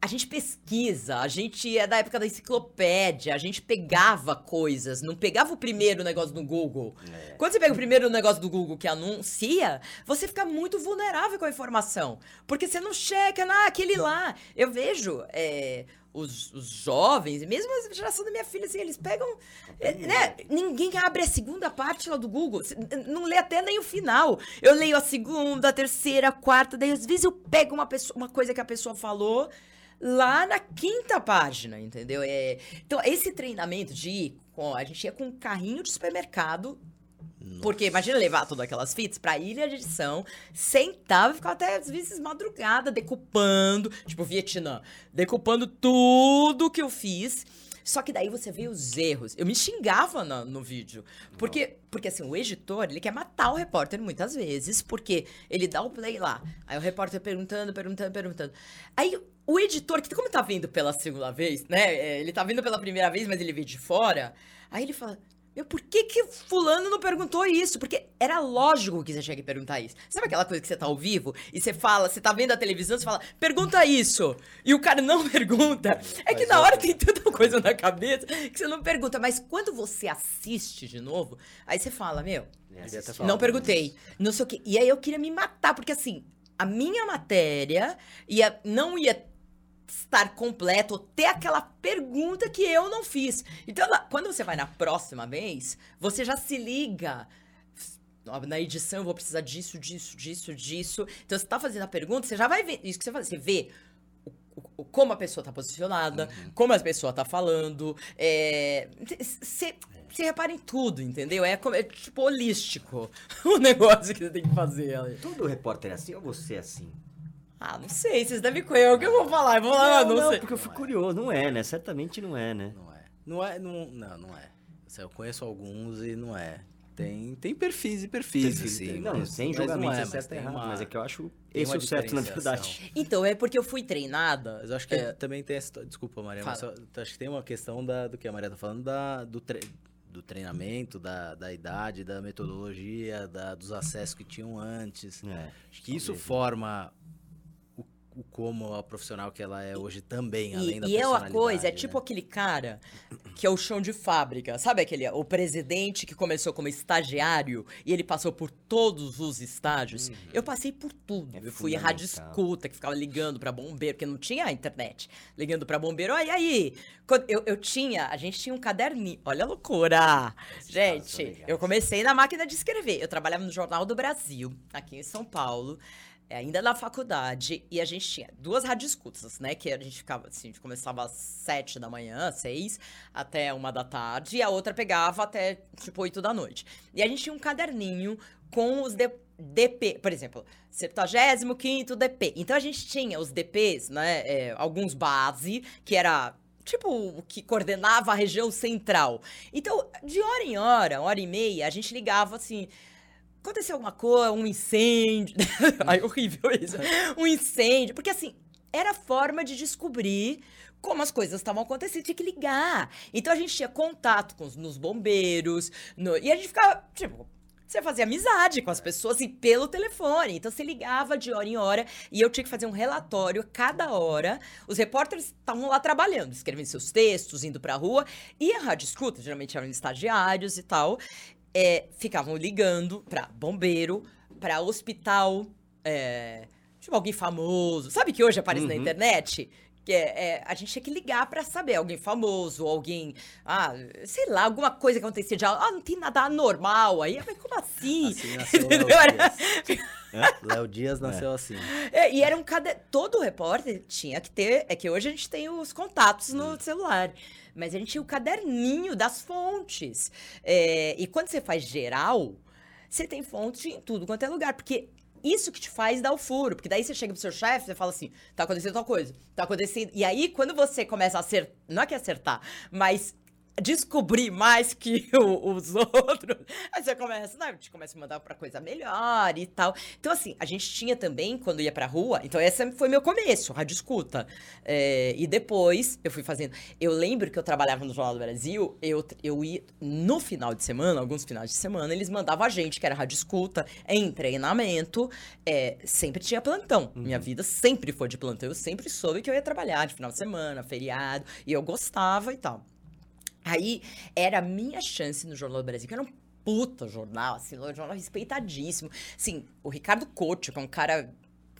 A gente pesquisa, a gente é da época da enciclopédia, a gente pegava coisas, não pegava o primeiro negócio do Google. É. Quando você pega o primeiro negócio do Google que anuncia, você fica muito vulnerável com a informação. Porque você não checa, ah, aquele lá. Eu vejo é, os, os jovens, mesmo a geração da minha filha, assim, eles pegam. é, né, ninguém abre a segunda parte lá do Google. Não lê até nem o final. Eu leio a segunda, a terceira, a quarta, daí às vezes eu pego uma, pessoa, uma coisa que a pessoa falou lá na quinta página, entendeu? É, então, esse treinamento de ir com. A gente ia com um carrinho de supermercado. Porque imagina levar todas aquelas fitas pra ilha de edição, sentava e ficava até às vezes madrugada decupando, tipo Vietnã, decupando tudo que eu fiz. Só que daí você vê os erros. Eu me xingava na- no vídeo. Porque, porque assim, o editor, ele quer matar o repórter muitas vezes, porque ele dá o play lá. Aí o repórter perguntando, perguntando, perguntando. Aí o editor, que como tá vindo pela segunda vez, né? é, Ele tá vindo pela primeira vez, mas ele veio de fora. Aí ele fala. Por que que fulano não perguntou isso? Porque era lógico que você tinha que perguntar isso. Sabe aquela coisa que você tá ao vivo e você fala, você tá vendo a televisão, você fala, pergunta isso. E o cara não pergunta. É que Mas na hora tem tanta coisa na cabeça que você não pergunta. Mas quando você assiste de novo, aí você fala, meu, É, não perguntei. Não sei o quê. E aí eu queria me matar, porque assim, a minha matéria ia, não ia estar completa ou ter aquela pergunta que eu não fiz. Então, quando você vai na próxima vez, você já se liga. Na edição eu vou precisar disso, disso, disso, disso. Então, você tá fazendo a pergunta, você já vai ver. Isso que você faz, você vê o- o- como a pessoa tá posicionada, como a pessoa tá falando. É, você, você repara em tudo, entendeu? É, como- é tipo holístico o negócio que você tem que fazer. Todo repórter é assim ou você é assim? Ah, não sei, vocês devem conhecer. O que eu vou falar? Eu vou falar, não, não sei. porque eu fico curioso. Não é, né? Certamente não é, né? Não é. Não é, não, não, não é. Assim, Eu conheço alguns e não é. Tem, tem perfis e perfis, assim. não, mas- sem mas julgamento, não é, mas certo tem errado. uma- Mas é que eu acho tem esse o certo, na verdade. Então, é porque eu fui treinada. Mas eu acho que É. também tem essa. Desculpa, Maria, mas Fala. só- acho que tem uma questão da, do que a Maria tá falando, da, do tre- do treinamento, da, da idade, da metodologia, da, dos acessos que tinham antes. É, Acho que isso forma o, como a profissional que ela é hoje também, além E, da e é uma coisa, é né? tipo aquele cara que é o chão de fábrica. Sabe aquele, o presidente que começou como estagiário e ele passou por todos os estágios? Eu passei por tudo. É eu fui em rádio escuta, que ficava ligando pra bombeiro, porque não tinha internet. Ligando pra bombeiro, olha aí. Eu, eu tinha, a gente tinha um caderninho. Olha a loucura! São Gente, eu comecei na máquina de escrever. Eu trabalhava no Jornal do Brasil, aqui em São Paulo ainda na faculdade, e a gente tinha duas radioescutas, né? Que a gente ficava assim, a gente começava às sete da manhã, seis, até uma da tarde, e a outra pegava até tipo oito da noite. E a gente tinha um caderninho com os D- DP, por exemplo, 75 DP. Então a gente tinha os DPs, né? é, alguns base, que era tipo o que coordenava a região central. Então, de hora em hora, hora e meia, a gente ligava assim. Aconteceu alguma coisa, um incêndio. Ai, horrível isso. Um incêndio. Porque assim, era forma de descobrir como as coisas estavam acontecendo, tinha que ligar. Então a gente tinha contato com os nos bombeiros, no- e a gente ficava, tipo, você fazia amizade com as pessoas e pelo telefone. Então você ligava de hora em hora e eu tinha que fazer um relatório cada hora. Os repórteres estavam lá trabalhando, escrevendo seus textos, indo pra rua. E a rádio escuta, geralmente eram estagiários e tal, é, ficavam ligando pra bombeiro, pra hospital, é, tipo alguém famoso. Sabe que hoje aparece na Uhum. internet? Que é, é, a gente tinha que ligar pra saber, alguém famoso, alguém, ah, sei lá, alguma coisa que acontecia de, ah, não tem nada anormal aí, mas como assim? Assim o Léo Dias. Léo Dias nasceu assim. É, e era um cade... Todo repórter tinha que ter. É que hoje a gente tem os contatos no celular. Mas a gente tinha o caderninho das fontes. É, e quando você faz geral, você tem fonte em tudo quanto é lugar. Porque isso que te faz dar o furo. Porque daí você chega pro seu chefe e fala assim: tá acontecendo tal coisa, tá acontecendo. E aí, quando você começa a acertar. Não é que acertar, mas descobrir mais que o- os outros, aí você começa, né, a gente começa a mandar pra coisa melhor e tal. Então, assim, a gente tinha também, quando ia pra rua, então esse foi meu começo, rádio escuta. É, e depois eu fui fazendo. Eu lembro que eu trabalhava no Jornal do Brasil, eu, eu ia no final de semana, alguns finais de semana, eles mandavam a gente, que era rádio escuta, em treinamento, é, sempre tinha plantão. Minha vida sempre foi de plantão, eu sempre soube que eu ia trabalhar de final de semana, feriado, e eu gostava e tal. Aí era a minha chance no Jornal do Brasil, que era um puta jornal, assim, um jornal respeitadíssimo. Assim, o Ricardo Couto, que é um cara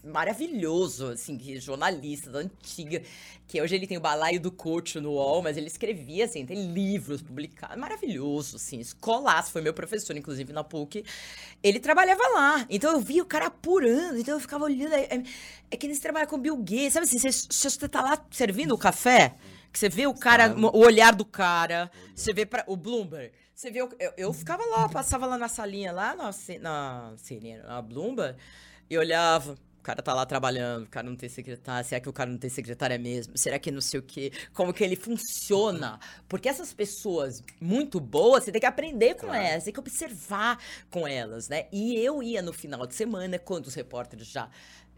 maravilhoso, assim, jornalista da antiga, que hoje ele tem o balaio do Couto no UOL, mas ele escrevia, assim, tem livros publicados, maravilhoso, assim, escolaço, foi meu professor, inclusive, na PUC. Ele trabalhava lá, então eu via o cara apurando, então eu ficava olhando, é, é, é que eles trabalham com Bill Gates, sabe assim, você, você tá lá servindo o café, que você vê o cara, Claro. o olhar do cara, você vê pra, o Bloomberg, você vê, o- eu, eu ficava lá, passava lá na salinha, lá na, na, CNN, na Bloomberg, e olhava, o cara tá lá trabalhando, o cara não tem secretário, será que o cara não tem secretária mesmo? Será que não sei o quê? Como que ele funciona? Porque essas pessoas muito boas, você tem que aprender com Claro. elas, tem que observar com elas, né? E eu ia no final de semana, quando os repórteres já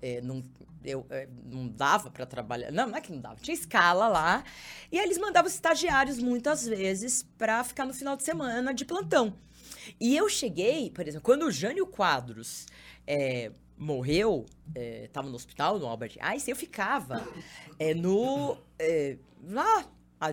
eh, não, eu, eh, não dava pra trabalhar. Não, não é que não dava, tinha escala lá. E aí eles mandavam os estagiários muitas vezes pra ficar no final de semana de plantão. E eu cheguei, por exemplo, quando o Jânio Quadros eh, morreu, eh, tava no hospital, no Albert Einstein, eu ficava eh, no. eh, lá.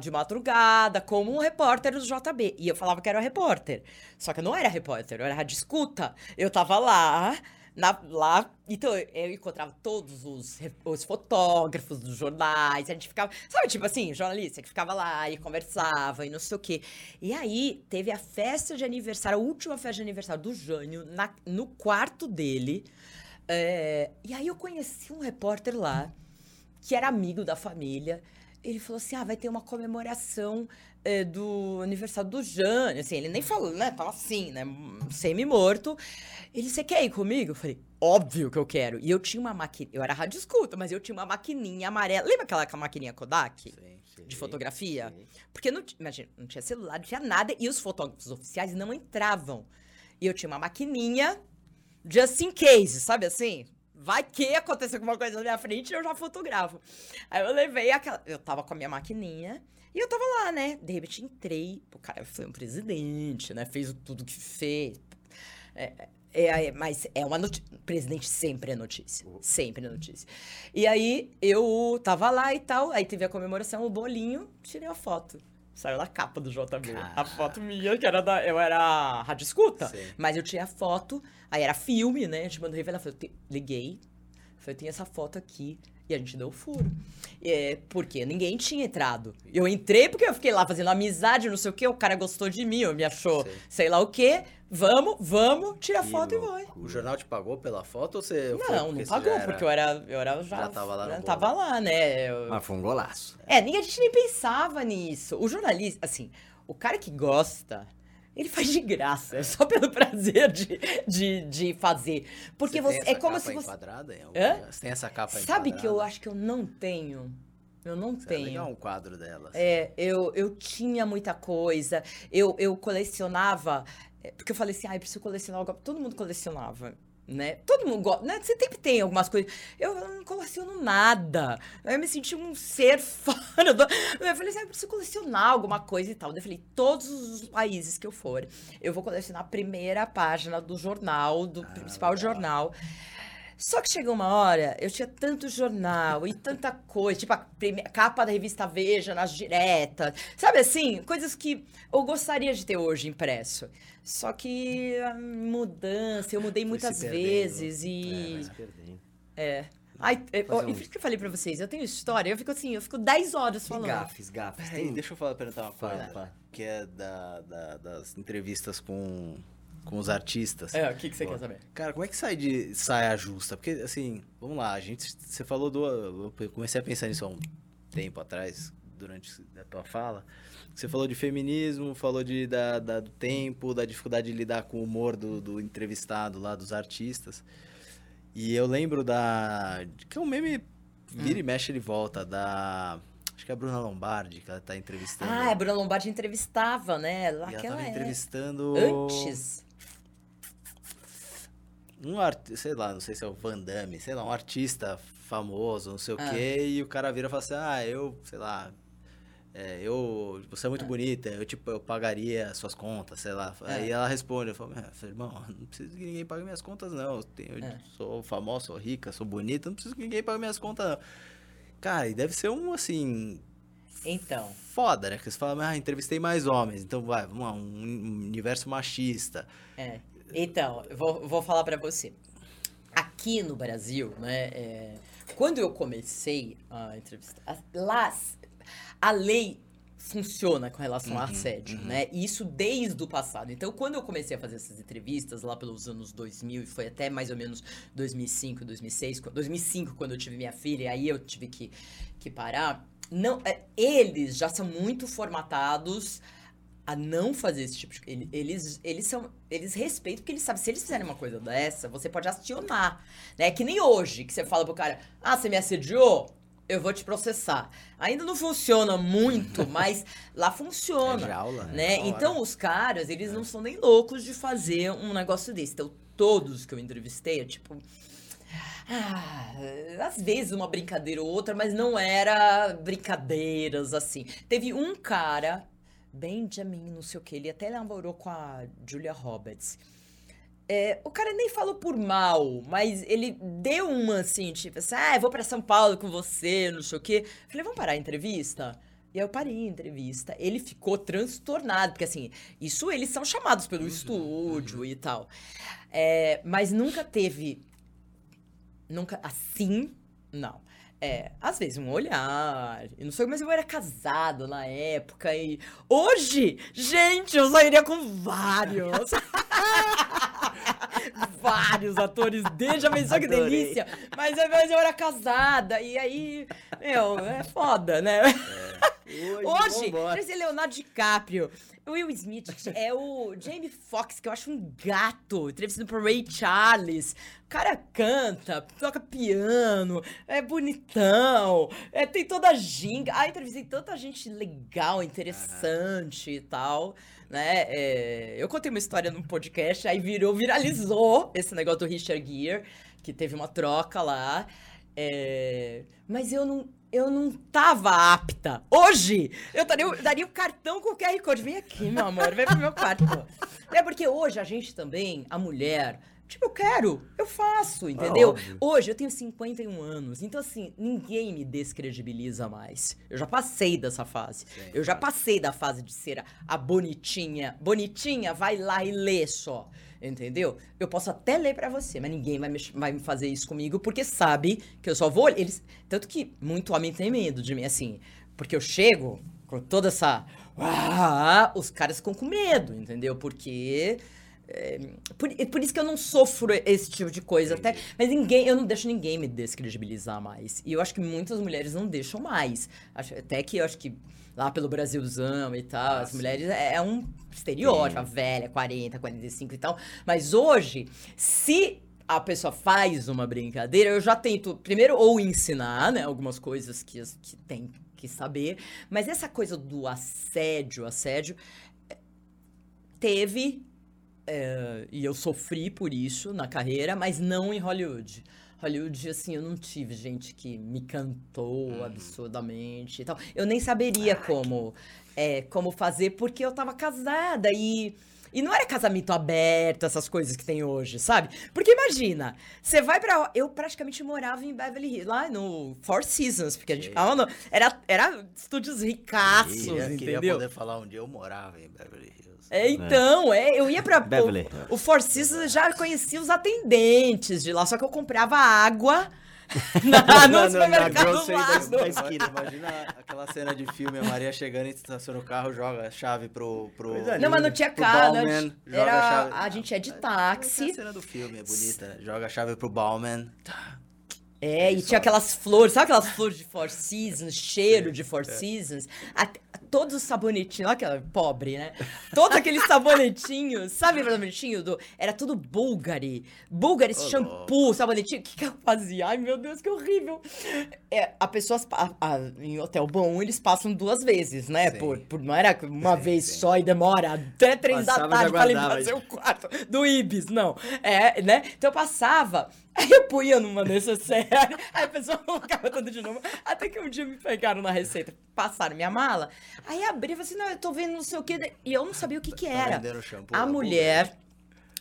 De madrugada, como um repórter do JB. E eu falava que era repórter. Só que eu não era repórter, eu era de escuta. Eu tava lá, na- lá. Então eu encontrava todos os, os fotógrafos dos jornais. A gente ficava. Sabe, tipo assim, jornalista que ficava lá e conversava e não sei o quê. E aí teve a festa de aniversário, a última festa de aniversário do Jânio, na- no quarto dele. É, e aí eu conheci um repórter lá, que era amigo da família. Ele falou assim: ah, vai ter uma comemoração é, do aniversário do Jânio. Assim, ele nem falou, né? Tava assim, né? Semi-morto. Ele, você quer ir comigo? Eu falei, óbvio que eu quero. E eu tinha uma maquininha, eu era rádio escuta, mas eu tinha uma maquininha amarela. Lembra aquela maquininha Kodak? Sim, sim, De fotografia? sim. Porque não, imagina, não tinha celular, não tinha nada, e os fotógrafos oficiais não entravam. E eu tinha uma maquininha, just in case, sabe assim? Vai que aconteça alguma coisa na minha frente, eu já fotografo. Aí eu levei aquela. Eu tava com a minha maquininha, E eu tava lá, né? De repente entrei, o cara foi um presidente, né? Fez tudo que fez. É, é, é, mas é uma notícia. Presidente sempre é notícia. Sempre é notícia. E aí eu tava lá e tal, aí teve a comemoração, o bolinho, tirei a foto. Saiu na capa do JB. A foto minha, que era da. Eu era rádio escuta. Sim. Mas eu tinha a foto, aí era filme, né? A gente mandou revelar. Falei, "Te- liguei. Falei, tem essa foto aqui. E a gente deu o furo. É, porque ninguém tinha entrado. Eu entrei porque eu fiquei lá fazendo amizade, não sei o quê. O cara gostou de mim, me achou Sei. sei lá o quê. Vamos, vamos, tira a Que foto e vai. loucura. O jornal te pagou pela foto ou você. foi Não, não você pagou, era- porque eu era, eu era já, Já tava lá já tava lá, né? Eu- Mas foi um golaço. É, ninguém, a gente nem pensava nisso. O jornalista, assim, o cara que gosta, ele faz de graça, é só pelo prazer de, de, de fazer. Porque você, tem é como se você. enquadrada Hã? Você tem essa capa Sabe que eu enquadrada? acho que eu não tenho? Eu não Seria tenho. legal um quadro dela. assim. É, eu, eu tinha muita coisa. Eu, eu colecionava. é, Porque eu falei assim, ah, eu preciso colecionar algo. Todo mundo colecionava. Né? Todo mundo gosta, né? Você sempre tem algumas coisas. Eu não coleciono nada. Eu me senti um ser fora do... Eu falei assim, ah, eu preciso colecionar alguma coisa e tal. Eu falei, todos os países que eu for, eu vou colecionar a primeira página do jornal, do principal legal. jornal. Só que chegou uma hora, eu tinha tanto jornal e tanta coisa, tipo a capa da revista Veja nas diretas, sabe assim? Coisas que eu gostaria de ter hoje impresso. Só que a mudança, eu mudei Foi muitas vezes É, e. perdendo. É. Ai, é, ó, um- e por isso que eu falei pra vocês, eu tenho história, eu fico assim, eu fico 10 horas E falando. gafes, gafes. Peraí, Tem... deixa eu falar, perguntar uma coisa. fala. Que é da, da- das entrevistas com, com os artistas. É, o que, que você Boa. quer saber? Cara, como é que sai de saia justa? Porque, assim, vamos lá, a gente. Você falou do. Eu comecei a pensar nisso há um tempo atrás, durante a tua fala. Você falou de feminismo, falou de, da, da- do tempo, da dificuldade de lidar com o humor do, do entrevistado lá, dos artistas. E eu lembro da. Que é um meme. Vira e mexe, ele volta, da. Acho que é a Bruna Lombardi, que ela tá entrevistando. Ah, a Bruna Lombardi entrevistava, né? e ela tava época. entrevistando. Antes. Um artista, sei lá, não sei se é o Van Damme, sei lá, um artista famoso, não sei o Ah. quê, e o cara vira e fala assim, ah, eu, sei lá, é, eu, você é Ah. muito bonita, eu, tipo, eu pagaria suas contas, sei lá. É. Aí ela responde, eu falo, "É, irmão, não preciso que ninguém pague minhas contas, não, eu, tenho- eu É. sou famosa, sou rica, sou bonita, não preciso que ninguém pague minhas contas, não. Cara, e deve ser um, assim, Então. foda, né, que você fala, ah, entrevistei mais homens, então vai, vamos lá, um universo machista. É. Então, vou, vou falar pra você. Aqui no Brasil, né, é, quando eu comecei a entrevistar, a- lá a lei funciona com relação Uhum, a assédio, né? E isso desde o passado. Então, quando eu comecei a fazer essas entrevistas lá pelos anos 2000 e foi até mais ou menos 2005, 2006, qu- 2005 quando eu tive minha filha, e aí eu tive que, que parar. Não, é, eles já são muito formatados a não fazer esse tipo de ele- eles eles são eles respeitam porque eles sabem se eles fizerem uma coisa dessa você pode acionar né? Que nem hoje que você fala pro cara ah você me assediou? Eu vou te processar. Ainda não funciona muito mas lá É funciona de aula, né? Da hora. então os caras eles não são nem loucos de fazer um negócio desse. Então todos que eu entrevistei é tipo ah, às vezes uma brincadeira ou outra, mas não era brincadeiras assim. Teve um cara, Benjamin, não sei o que, ele até namorou com a Julia Roberts. É, o cara nem falou por mal, mas ele deu uma assim, tipo assim, ah, vou pra São Paulo com você, não sei o quê. Falei, vamos parar a entrevista? E aí eu parei a entrevista. Ele ficou transtornado, porque assim, isso eles são chamados pelo estúdio e tal. É, mas nunca teve Nunca assim, não. É, às vezes um olhar, e não sei, mas eu era casado na época e hoje, gente, eu sairia com vários. vários atores dele, já pensou que delícia? Mas, mas eu era casada e aí, meu, é foda, né? Hoje, vambora. esse Leonardo DiCaprio. O Will Smith é o Jamie Foxx, que eu acho um gato, entrevistando pro Ray Charles. O cara canta, toca piano, é bonitão, é, tem toda a ginga. Ah, entrevistei tanta gente legal, interessante e tal, né? É, eu contei uma história num podcast, aí virou, viralizou esse negócio do Richard Gere, que teve uma troca lá. É, mas eu não, eu não tava apta. Hoje, eu daria, daria o cartão com o QR Code. Vem aqui, meu amor, vem pro meu quarto. É porque hoje a gente também, a mulher, tipo, eu quero, eu faço, entendeu? óbvio. hoje eu tenho 51 anos, então assim, ninguém me descredibiliza mais. Eu já passei dessa fase. Sim. Eu já passei da fase de ser a, a bonitinha. Bonitinha, vai lá e lê só. Entendeu? Eu posso até ler pra você, mas ninguém vai me, vai me fazer isso comigo porque sabe que eu só vou. Eles, tanto que muito homem tem medo de mim, assim. Porque eu chego com toda essa. "Ah", os caras ficam com medo, entendeu? Porque. é, por, é por isso que eu não sofro esse tipo de coisa. Até, mas ninguém, eu não deixo ninguém me descredibilizar mais. E eu acho que muitas mulheres não deixam mais. Acho, até que eu acho que lá pelo Brasilzão e tal, Ah, as mulheres é, é um estereótipo, a velha, 40, 45 e tal. Mas hoje, se a pessoa faz uma brincadeira, eu já tento, primeiro, ou ensinar, né, algumas coisas que, que tem que saber, mas essa coisa do assédio, assédio, é, teve, é, e eu sofri por isso na carreira, mas não em Hollywood. Hollywood, assim, eu não tive gente que me cantou absurdamente e tal. Eu nem saberia como, é, como fazer, porque eu tava casada e. E não era casamento aberto, essas coisas que tem hoje, sabe? Porque imagina, você vai pra. Eu praticamente morava em Beverly Hills, lá no Four Seasons, porque a gente Sei. ficava no. Era, era estúdios ricaços, Queria, queria entendeu? poder falar onde eu morava em Beverly Hills. É, então, é, eu ia pra. Beverly. O, o Four Seasons eu já conhecia os atendentes de lá, só que eu comprava água na, no supermercado do grocery da- lado. da esquina. Imagina aquela cena de filme, a Maria chegando e estaciona o carro, joga a chave pro. pro Coisa Não, mas não tinha cara. Bauman, joga Era, a chave. a gente é de táxi. cena do filme é bonita, né? Joga a chave pro Bauman. É, e tinha aquelas flores, sabe aquelas flores de Four Seasons, cheiro de Four Seasons? Até- todos os sabonetinhos, olha aquela pobre, né? Todos aqueles sabonetinhos, sabe o sabonetinho do. Era tudo Bulgari. Bulgari, Ô, shampoo, sabonetinho. O que, que eu fazia? Ai, meu Deus, que horrível. É, a pessoa, a- a- em hotel bom, eles passam duas vezes, né? Sim. Por, por- não era uma Sim, vez sim. só e demora até três Passava, da tarde pra limpar seu quarto do Ibis, não. É, né? Então eu passava, aí eu punha numa necessaire, aí a pessoa colocava tudo de novo. Até que um dia me pegaram na receita, passaram minha mala, aí abri e falei assim, não, eu tô vendo não sei o que, e eu não sabia o que que Tá era. shampoo A mulher,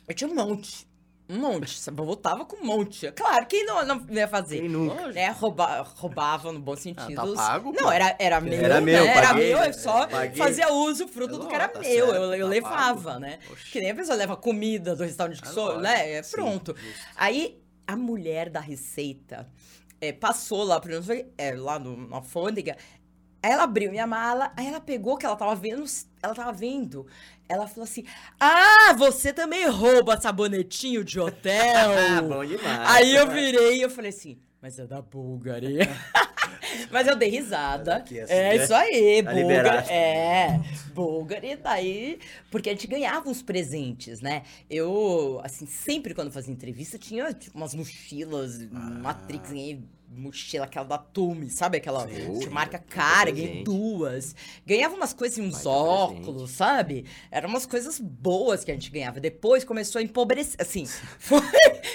eu tinha um monte. Um monte, sabe? Eu voltava com um monte. Claro, quem não, não ia fazer? Quem nunca? Né? Rouba, roubava no bom sentido. tá pago, não, era, era meu. Era meu, né? Era paguei, meu, eu só Paguei. fazia uso, fruto É do que era tá meu. certo, eu eu tá levava, pago. né? Oxi. Que nem a pessoa leva comida do restaurante que É sou, né? É sim, pronto. justo. Aí a mulher da receita é, passou lá pro é, lá no, na alfândega. Aí ela abriu minha mala, aí ela pegou que ela tava vendo, ela tava vendo. Ela falou assim: "Ah, você também rouba sabonetinho de hotel?" Ah, bom demais. Aí eu virei e eu falei assim: "Mas é da Bulgari." Mas eu dei risada. É né? isso aí, Tá. É, Bulgari daí, porque a gente ganhava uns presentes, né? Eu, assim, sempre quando fazia entrevista tinha tipo, umas mochilas, Matrix, ganhei mochila, aquela da Tume, sabe? Aquela Sim, marca cara, ganhei duas. Ganhava umas coisas, uns Baita óculos, sabe? Eram umas coisas boas que a gente ganhava. Depois começou a empobrecer, assim, foi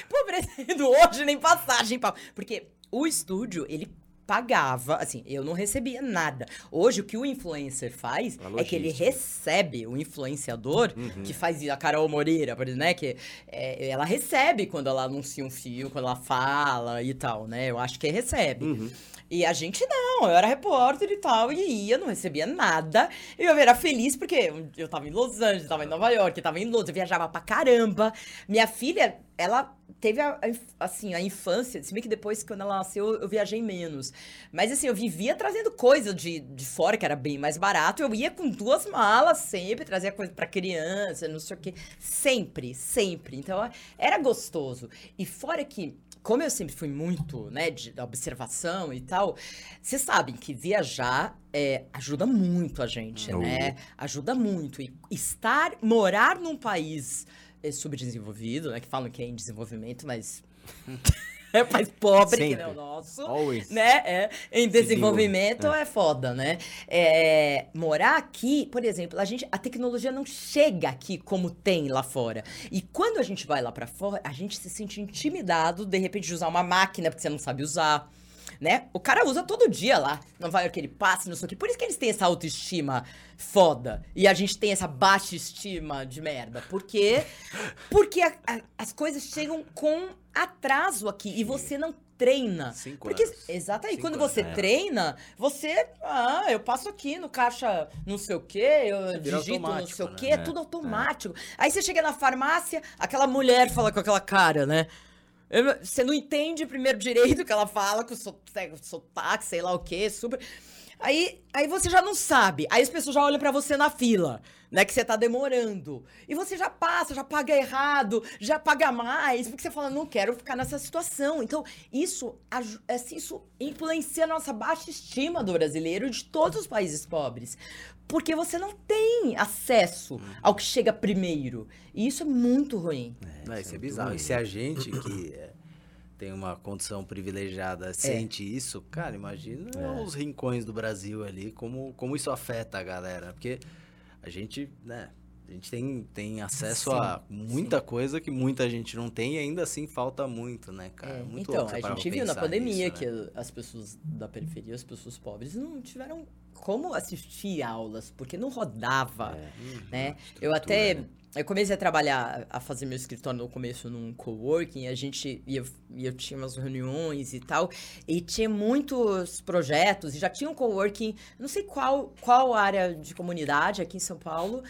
empobrecendo hoje, nem passagem, pau. Porque o estúdio, ele pagava, assim, eu não recebia nada. Hoje, o que o influencer faz é que ele recebe o influenciador, Uhum. que faz a Carol Moreira, por exemplo, né? Que é, ela recebe quando ela anuncia um fio, quando ela fala e tal, né? Eu acho que recebe. Uhum. E a gente não, eu era repórter e tal, e ia, não recebia nada. E eu era feliz porque eu tava em Los Angeles, tava em Nova York, tava em Londres, eu viajava pra caramba. Minha filha, ela teve a, a assim, a infância, se bem que depois, quando ela nasceu, eu viajei menos. Mas assim, eu vivia trazendo coisa de, de fora, que era bem mais barato. Eu ia com duas malas sempre, trazia coisa pra criança, não sei o quê. Sempre, sempre. Então, era gostoso. E fora que como eu sempre fui muito, né, de observação e tal, vocês sabem que viajar é, ajuda muito a gente, Oh. né? Ajuda muito. E estar, morar num país é, subdesenvolvido, né, que falam que é em desenvolvimento, mas país pobre que Sempre. não é o nosso Always. né? É, em desenvolvimento é. foda, né? É, morar aqui, por exemplo, a gente, a tecnologia não chega aqui como tem lá fora. E quando a gente vai lá pra fora, a gente se sente intimidado de repente de usar uma máquina porque você não sabe usar. Né? O cara usa todo dia lá. Nova York ele passa, não sei o quê. Por isso que eles têm essa autoestima foda. E a gente tem essa baixa estima de merda. Porque, porque a- a- as coisas chegam com atraso aqui. E você não treina. Cinco Porque, anos. exato aí, Cinco quando anos, você é. treina, você. Ah, eu passo aqui no caixa não sei o quê, eu digito não sei o né? quê, é tudo automático. Aí você chega na farmácia, aquela mulher fala com aquela cara, né? Você não entende primeiro direito o que ela fala, com so- sotaque, sei lá o quê, super. Aí, aí você já não sabe. Aí as pessoas já olham pra você na fila, né? Que você tá demorando. E você já passa, já paga errado, já paga mais, porque você fala, não quero ficar nessa situação. Então, isso, assim, isso influencia a nossa baixa estima do brasileiro de todos os países pobres. Porque você não tem acesso ao que chega primeiro. E isso é muito ruim. Não, isso isso é é bizarro. muito E se a gente que é, tem uma condição privilegiada sente isso, cara, imagina os rincões do Brasil ali, como, como isso afeta a galera. Porque a gente, né, a gente tem, tem acesso Sim, a muita coisa que muita gente não tem e ainda assim falta muito, né, cara? É, Muito então, a gente viu na pandemia nisso, que né? as pessoas da periferia, as pessoas pobres, não tiveram como assistir aulas, porque não rodava, né? Eu até... né? Eu comecei a trabalhar, a fazer meu escritório no começo num coworking, a gente, e eu, e eu tinha umas reuniões e tal, e tinha muitos projetos, e já tinha um coworking, não sei qual, qual área de comunidade aqui em São Paulo,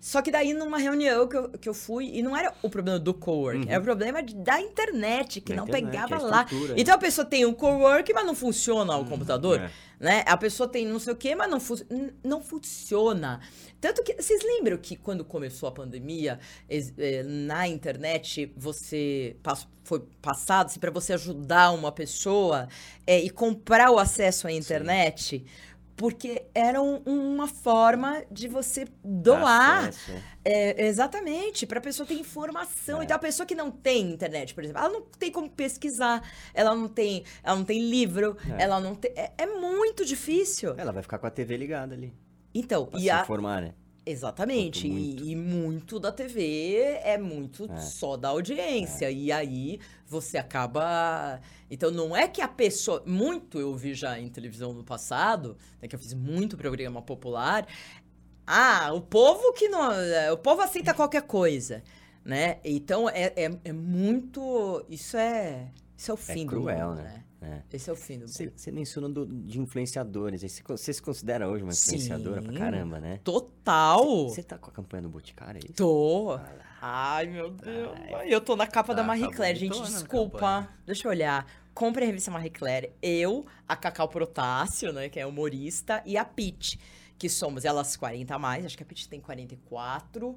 só que daí numa reunião que eu, que eu fui, e não era o problema do coworking, era o problema de- da internet, que Da não internet, pegava a lá. Então a pessoa tem um coworking, mas não funciona o computador, é. né? A pessoa tem não sei o quê, mas não, fu- não funciona. Tanto que, vocês lembram que quando começou a pandemia, eh, na internet, você foi passado assim, para você ajudar uma pessoa eh, e comprar o acesso à internet? Porque era um- uma forma de você doar. É, exatamente, para a pessoa ter informação. É. Então, a pessoa que não tem internet, por exemplo, ela não tem como pesquisar, ela não tem, ela não tem livro, É. ela não tem. É, é muito difícil. Ela vai ficar com a TV ligada ali. Então, Pra e se a, informar, né? Exatamente. Quanto E, muito. e muito da TV é muito É. só da audiência. E aí você acaba. Então, não é que a pessoa. Muito eu vi já em televisão no passado, né, que eu fiz muito programa popular. Ah, o povo que não. O povo aceita qualquer coisa, né? Então é, é, é muito. Isso é. Isso é o fim do cruel, mundo, né? né? É. Esse é o fim do mundo. Você, mencionou do- de influenciadores. Você, se considera hoje uma influenciadora pra Sim. caramba, né? Total! Você tá com a campanha do Boticário, é? Tô. Ai, meu Deus. Ai, eu tô na capa da Tá, Marie tá Claire, gente. Desculpa. campanha. Deixa eu olhar. Compre a revista Marie Claire. Eu, a Cacau Protássio, né? Que é humorista, e a Pete, que somos elas 40 a mais. Acho que a Pete tem 44.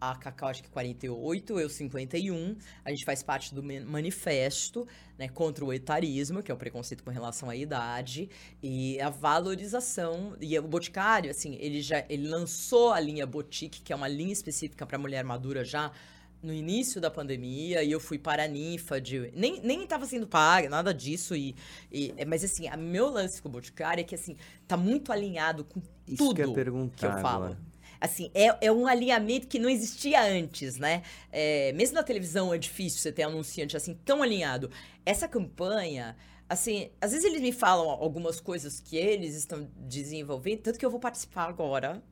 A Cacau acho que 48, eu 51. A gente faz parte do man- manifesto, né, contra o etarismo, que é o preconceito com relação à idade, e a valorização. E o Boticário, assim, ele já ele lançou a linha Botique, que é uma linha específica para mulher madura já no início da pandemia, e eu fui para a ninfa de. Nem, nem tava sendo paga, nada disso. E, e- mas assim, a meu lance com o Boticário é que assim, tá muito alinhado com Isso tudo que eu perguntar que eu falo. agora. Assim, é, é um alinhamento que não existia antes, né? É, mesmo na televisão é difícil você ter anunciante assim tão alinhado. Essa campanha, assim, às vezes eles me falam algumas coisas que eles estão desenvolvendo, tanto que eu vou participar agora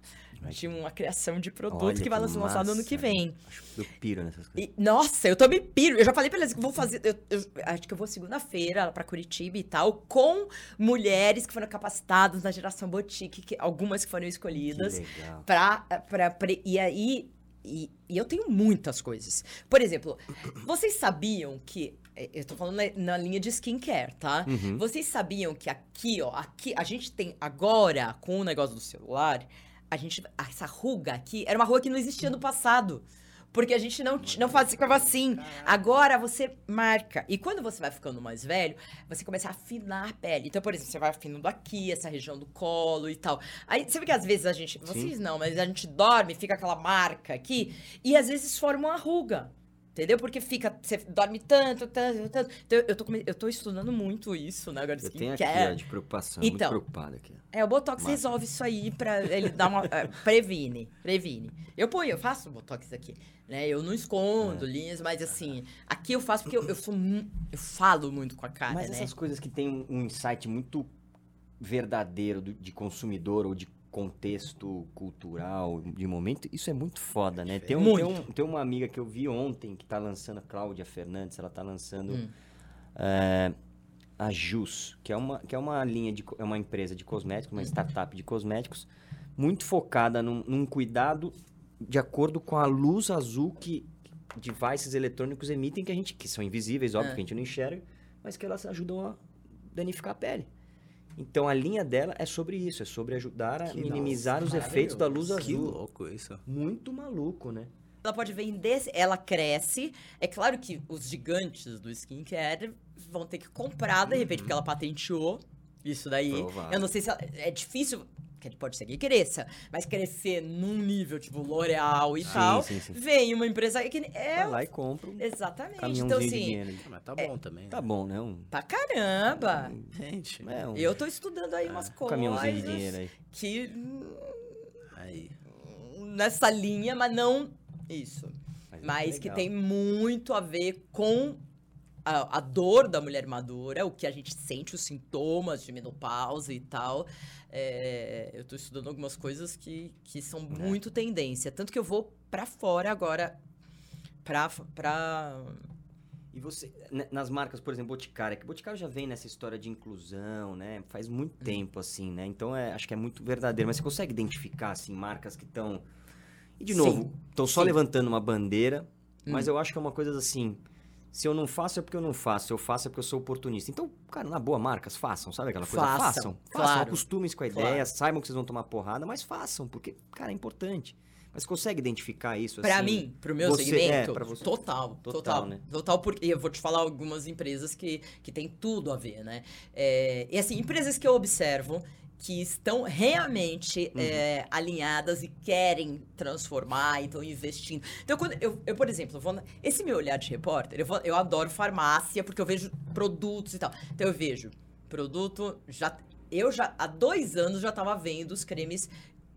de uma criação de produto Olha que vai ser lançado ano que vem. Acho que eu piro nessas coisas. E, nossa, eu tô me piro. Eu já falei pra eles que vou fazer. Eu, eu acho que eu vou segunda-feira pra Curitiba e tal, com mulheres que foram capacitadas na geração boutique, que, algumas que foram escolhidas. Que legal. Pra, pra, pra- e aí. E, e eu tenho muitas coisas. Por exemplo, vocês sabiam que. eh, Eu tô falando na, na linha de skincare, tá? Uhum. Vocês sabiam que aqui, ó, aqui, a gente tem agora, com o negócio do celular, a gente. Essa ruga aqui era uma ruga que não existia no passado. Porque a gente não, não fazia ficava assim. Agora você marca. E quando você vai ficando mais velho, você começa a afinar a pele. Então, por exemplo, você vai afinando aqui, essa região do colo e tal. Aí você vê que às vezes a gente. Vocês não, mas a gente dorme, fica aquela marca aqui. E às vezes forma uma ruga. Entendeu? Porque fica, você dorme tanto, tanto, tanto. Então, eu tô, eu tô estudando muito isso, né? Agora, Eu tenho aqui, skincare. ó, de preocupação. Então. Muito preocupado aqui. É, o Botox Massa. resolve isso aí pra ele dar uma. é, previne. Previne. Eu ponho, eu faço Botox aqui. Né? Eu não escondo É. linhas, mas assim, aqui eu faço porque eu, eu sou. Eu falo muito com a cara, Mas né? essas coisas que tem um, insight muito verdadeiro de consumidor ou de contexto cultural, de momento, isso é muito foda, né? Tem, um, tem, Muito. um- tem uma amiga que eu vi ontem que tá lançando, a Cláudia Fernandes, ela tá lançando Hum. é, a Jus, que é uma, que é uma linha de, é uma empresa de cosméticos, uma startup de cosméticos, muito focada num, num cuidado de acordo com a luz azul que devices eletrônicos emitem, que a gente, que são invisíveis, óbvio, É. que a gente não enxerga, mas que elas ajudam a danificar a pele. Então a linha dela é sobre isso, é sobre ajudar a Que minimizar os nossa, efeitos da luz Que azul. louco isso. Muito maluco, né? Ela pode vender, ela cresce. É claro que os gigantes do skincare vão ter que comprar, de repente, porque ela patenteou isso daí. Provável. Eu não sei se ela- é difícil, que pode ser que cresça, mas crescer num nível tipo L'Oreal e Sim, tal, sim, sim. vem uma empresa que é Vai lá e compra um exatamente. caminhãozinho Então de assim, dinheiro. Ah, Mas tá bom também. Tá né? bom, né? Um, pra caramba. Gente, é, um Eu tô estudando aí umas um coisas caminhãozinho de dinheiro aí. que aí. nessa linha, mas não isso. Mas, mas que tem muito a ver com a, a dor da mulher madura, o que a gente sente, os sintomas de menopausa e tal. É, eu tô estudando algumas coisas que, que são muito tendência. Tanto que eu vou pra fora agora pra. pra... E você, né, nas marcas, por exemplo, Boticário, que Boticário já vem nessa história de inclusão, né? Faz muito Hum. tempo, assim, né? Então, é, acho que é muito verdadeiro. Mas você consegue identificar, assim, marcas que estão... E, de novo, estão só sim. levantando uma bandeira, mas Hum. eu acho que é uma coisa assim... Se eu não faço é porque eu não faço, se eu faço é porque eu sou oportunista. Então, cara, na boa, marcas, façam, sabe aquela coisa? Façam, Façam, claro. façam, acostumem-se com a Claro. ideia, saibam que vocês vão tomar porrada, mas façam, porque, cara, é importante. Mas consegue identificar isso, Pra assim? mim, pro meu você- segmento, é, pra você. total, Total, total, né? total, porque eu vou te falar algumas empresas que, que tem tudo a ver, né? É, e assim, empresas que eu observo que estão realmente Uhum. é, alinhadas e querem transformar, então investindo. Então, quando eu, eu, por exemplo, vou na- esse meu olhar de repórter, eu, vou- eu adoro farmácia porque eu vejo produtos e tal. Então eu vejo produto já eu já há dois anos já estava vendo os cremes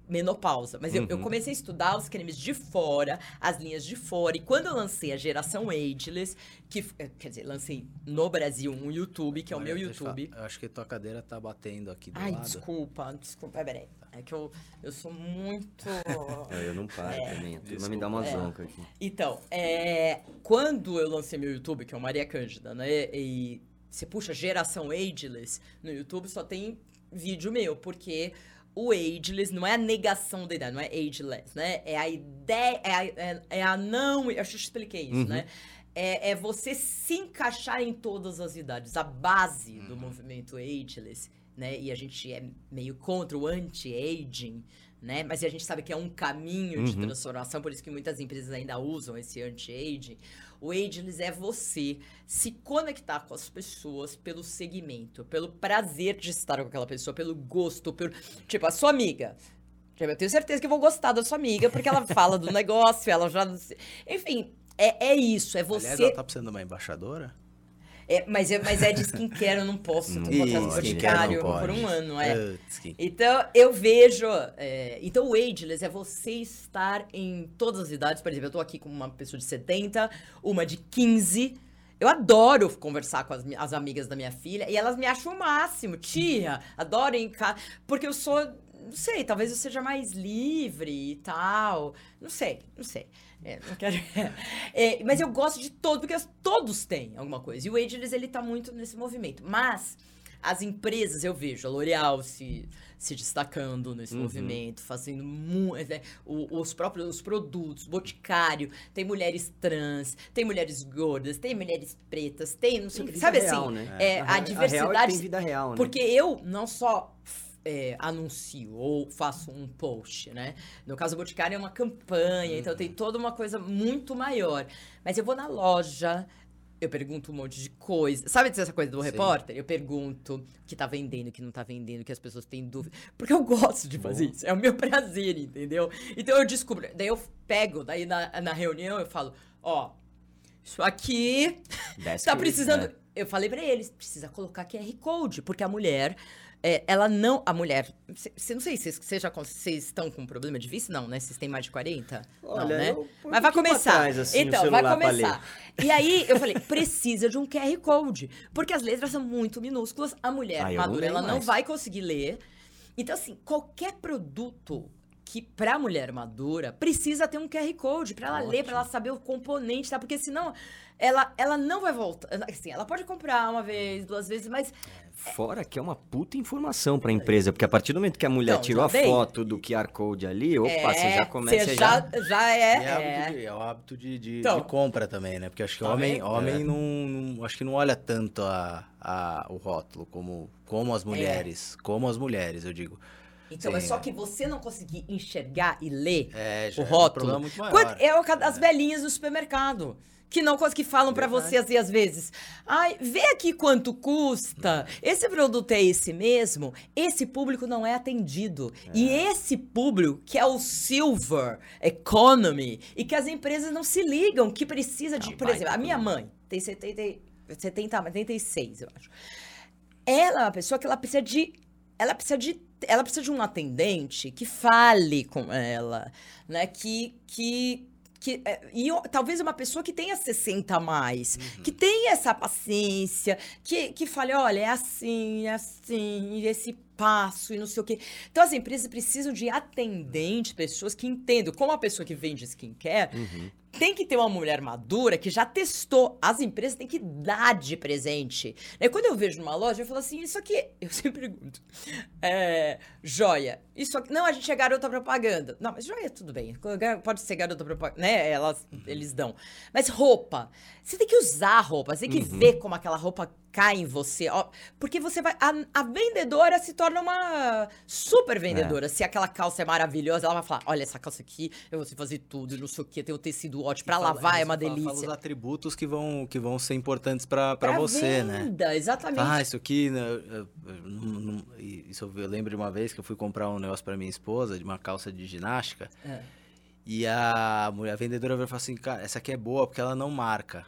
menopausa, mas eu, eu Uhum. comecei a estudar os cremes de fora, as linhas de fora, e quando eu lancei a geração Ageless, que, eh, quer dizer, lancei no Brasil um YouTube, que é o meu Olha, deixa eu YouTube. falar, Eu acho que tua cadeira tá batendo aqui do Ai, lado. desculpa, desculpa, peraí. É que eu, eu sou muito. É, eu não paro também. A turma me dá uma É. zonca aqui. Então, é, quando eu lancei meu YouTube, que é o Maria Cândida, né? E você puxa geração Ageless no YouTube, só tem vídeo meu, porque o ageless não é a negação da idade, não é ageless, né? É a ideia, é a, é, é a não. Eu acho que eu expliquei isso, Uhum. né? É, é você se encaixar em todas as idades. A base do movimento ageless, né? E a gente é meio contra o anti-aging, né? Mas a gente sabe que é um caminho de Uhum. transformação, por isso que muitas empresas ainda usam esse anti-aging. O ageless é você se conectar com as pessoas pelo segmento, pelo prazer de estar com aquela pessoa, pelo gosto, pelo... Tipo, a sua amiga. Eu tenho certeza que eu vou gostar da sua amiga, porque ela fala do negócio, ela já... Enfim, é, é isso, é você... Aliás, ela tá precisando de uma embaixadora? É, mas, é, mas é de skincare, eu não posso no pode, boticário por um ano, é. Que- Então, eu vejo. é, então, o ageless é você estar em todas as idades. Por exemplo, eu tô aqui com uma pessoa de 70, uma de 15. Eu adoro conversar com as, as amigas da minha filha e elas me acham o máximo. Tia, adoro em casa. Porque eu sou. Não sei, talvez eu seja mais livre e tal. Não sei, não sei. É, não quero. É, mas eu gosto de todos, porque todos têm alguma coisa. E o Ageless, ele tá muito nesse movimento. Mas as empresas, eu vejo, a L'Oréal se, se destacando nesse Uhum. movimento, fazendo muito. né, os próprios os produtos, Boticário, tem mulheres trans, tem mulheres gordas, tem mulheres pretas, tem não sei o que. Sabe real, assim? né? é, A a, real- a real é diversidade. tem vida real, né? Porque eu não só é, anuncio ou faço um post, né? No caso, o Boticário é uma campanha, então tem toda uma coisa muito maior. Mas eu vou na loja, eu pergunto um monte de coisa. Sabe essa coisa do Sim. repórter? Eu pergunto o que tá vendendo, o que não tá vendendo, o que as pessoas têm dúvida. Porque eu gosto de fazer isso. É o meu prazer, entendeu? Então eu descubro. Daí eu pego, daí na, na reunião eu falo, ó. isso aqui tá precisando. é. Eu falei pra eles, precisa colocar QR Code, porque a mulher, é, ela não. A mulher. Você não sei se vocês já con- vocês estão com problema de vista, não, né? Vocês têm mais de 40? não, Olha, né? eu ponho um Mas vai começar. trás, assim, então, vai começar. E aí eu falei, precisa de um QR Code, porque as letras são muito minúsculas. A mulher Ah, não madura, ela não mais. vai conseguir ler. Então, assim, qualquer produto que pra mulher madura precisa ter um QR Code pra ela ler, pra ela saber o componente, tá? Porque senão ela, ela não vai voltar. Assim, ela pode comprar uma vez, duas vezes, mas Fora que é uma puta informação pra empresa, porque a partir do momento que a mulher Então, tirou a dei. foto do QR Code ali, opa, você já começa você já... já, já é. é, hábito é. de- é o hábito de, de, Então. de compra também, né? Porque acho que Tá homem, vendo? homem É. não, não- Acho que não olha tanto a, a, o rótulo como, como as mulheres. Como as mulheres, eu digo. Então, Sim, é só é. que você não conseguir enxergar e ler É, o é um rótulo. muito maior. É o ca- as velhinhas do supermercado. Que não que falam pra você assim, às vezes. Ai, vê aqui quanto custa. Esse produto é esse mesmo. Esse público não é atendido. E esse público, que é o silver economy, e que as empresas não se ligam, que precisa de. É um Por exemplo, a minha mãe tem 70, e- 70, 76, eu acho. Ela é uma pessoa que ela precisa de. Ela precisa de. Ela precisa de um atendente que fale com ela, né? Que. que que, é, e eu- talvez uma pessoa que tenha 60 a mais, que tenha essa paciência, que, que fale, olha, é assim, é assim, esse passo e não sei o quê. Então as empresas precisam de atendentes, pessoas que entendam. Como a pessoa que vende skincare, Uhum. Tem que ter uma mulher madura que já testou. As empresas têm que dar de presente. Né? Quando eu vejo numa loja, eu falo assim, isso aqui, eu sempre pergunto, é, joia, isso aqui, não, a gente é garota propaganda. Não, mas joia, tudo bem, pode ser garota propaganda, né, elas, eles dão. Mas roupa, você tem que usar roupa, você tem que ver como aquela roupa cai em você, ó, porque você vai, a, a vendedora se torna uma super vendedora. Se aquela calça é maravilhosa, ela vai falar, olha, essa calça aqui, eu vou fazer tudo, não sei o que, tem o tecido ótimo, fala- lavar é você uma fala- delícia. Fala os atributos que vão, que vão ser importantes pra você, né? venda, exatamente. Ah, isso aqui, né, eu- eu- isso eu lembro de uma vez que eu fui comprar um negócio pra minha esposa, de uma calça de ginástica, É. e a mulher a vendedora veio e falou assim, cara, essa aqui é boa porque ela não marca.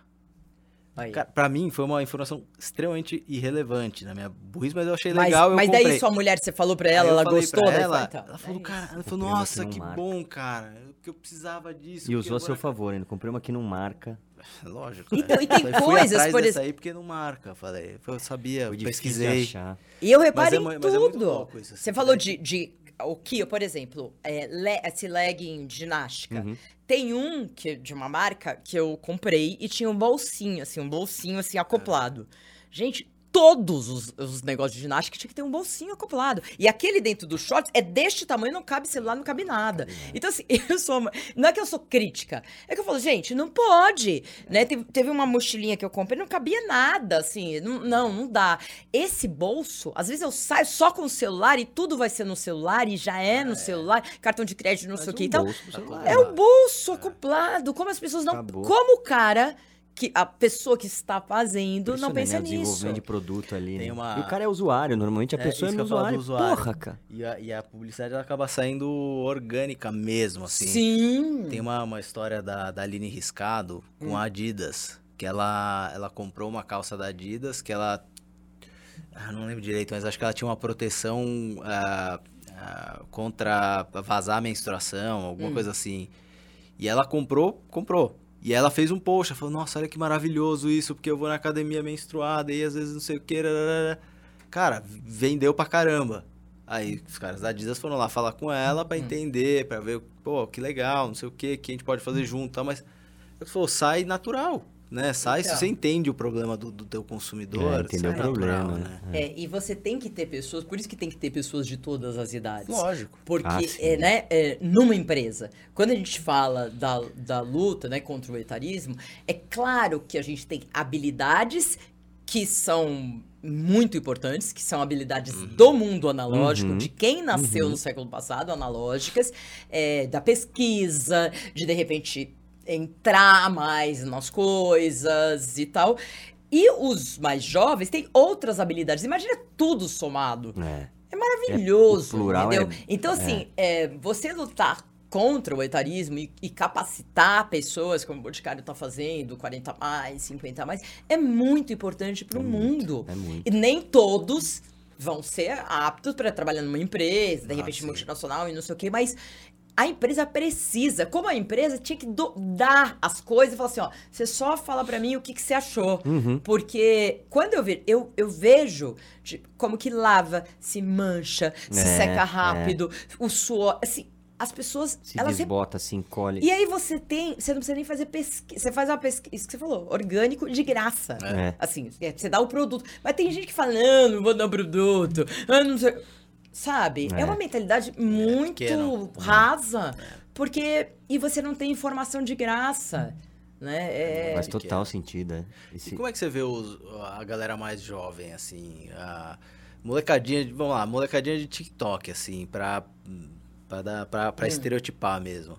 Aí. Cara, pra mim foi uma informação extremamente irrelevante na minha burrice, mas eu achei mas legal, eu mas comprei. daí sua mulher, você falou pra ela, eu ela gostou? ela, foi, então, ela falou, é cara, ela falou, nossa, que que não marca." bom, cara, que eu precisava disso. E usou a seu favor, ainda. Comprei uma que não marca. Lógico. Então, né? e tem fui coisas, por dessa ex- aí porque não marca, falei. Eu sabia, eu pesquisei. achar. E eu reparo Mas é em é muito tudo. louco isso, assim, Você falou né? de, de o Kia, por exemplo, é, le- esse legging ginástica. Uhum. Tem um que, de uma marca que eu comprei e tinha um bolsinho, assim, um bolsinho assim acoplado. Gente, todos os, os negócios de ginástica tinha que ter um bolsinho acoplado. E aquele dentro do shorts é deste tamanho, não cabe celular, não cabe nada. Então, assim, eu sou. uma- Não é que eu sou crítica. É que eu falo, gente, não pode. Né? Teve, teve uma mochilinha que eu comprei, não cabia nada, assim. Não, não, não dá. Esse bolso, às vezes eu saio só com o celular e tudo vai ser no celular e já é no celular, cartão de crédito, não Mas sei o um quê. Então, é o bolso acoplado. Como as pessoas não. Acabou. Como o cara, que a pessoa que está fazendo, não né, pensa né, o nisso. desenvolvimento de produto ali. Tem né? uma- E o cara é usuário, normalmente a É, pessoa é, eu falo usuário. usuário. Porra, cara. E a, e a publicidade ela acaba saindo orgânica mesmo, assim. Sim. Tem uma, uma história da, da Aline Riscado com a Adidas, que ela, ela comprou uma calça da Adidas, que ela... Ah, não lembro direito, mas acho que ela tinha uma proteção ah, ah, contra vazar a menstruação, alguma coisa assim. E ela comprou, comprou. E ela fez um post, ela falou, nossa, olha que maravilhoso isso, porque eu vou na academia menstruada e às vezes não sei o que. rararara." Cara, vendeu pra caramba. Aí os caras da Adidas foram lá falar com ela pra entender, pra ver, pô, que legal, não sei o que, que a gente pode fazer junto e tal, mas ele falou, sai natural, né? Sai, Então. se você entende o problema do, do teu consumidor, É, o problema, natural, né? É, e você tem que ter pessoas, por isso que tem que ter pessoas de todas as idades. Lógico. Porque, Ah, é, né, é, numa empresa, quando a gente fala da, da luta né, contra o etarismo, é claro que a gente tem habilidades que são muito importantes, que são habilidades do mundo analógico, Uhum. de quem nasceu no século passado, analógicas, é, da pesquisa, de de repente entrar mais nas coisas e tal. E os mais jovens têm outras habilidades. Imagina tudo somado. É. É maravilhoso, É, plural entendeu? é- então, assim, é, você lutar contra o etarismo e, e capacitar pessoas, como o Boticário está fazendo, 40 mais, 50 mais, é muito importante para o É mundo. muito, é muito. E nem todos vão ser aptos para trabalhar numa empresa, de Ah, repente sim. multinacional e não sei o quê, mas a empresa precisa, como a empresa tinha que do- dar as coisas e falar assim, ó, você só fala pra mim o que, que você achou. Uhum. Porque quando eu, ve eu, eu vejo tipo, como que lava, se mancha, se É, seca rápido, o suor, assim, as pessoas, Se elas desbota, se encolhe. e aí você tem, você não precisa nem fazer pesquisa, você faz uma pesquisa, isso que você falou, orgânico de graça. É. Assim, é, você dá o produto. Mas tem gente que fala, não, não vou dar o produto, ah, não sei. Sabe? É, É. uma mentalidade muito pequeno. rasa, porque... E você não tem informação de graça, né? É, Faz total é. sentido, é. E Esse- como é que você vê os- a galera mais jovem, assim, a molecadinha, de- vamos lá, molecadinha de TikTok, assim, pra, pra, dar, pra, pra Hum. estereotipar mesmo.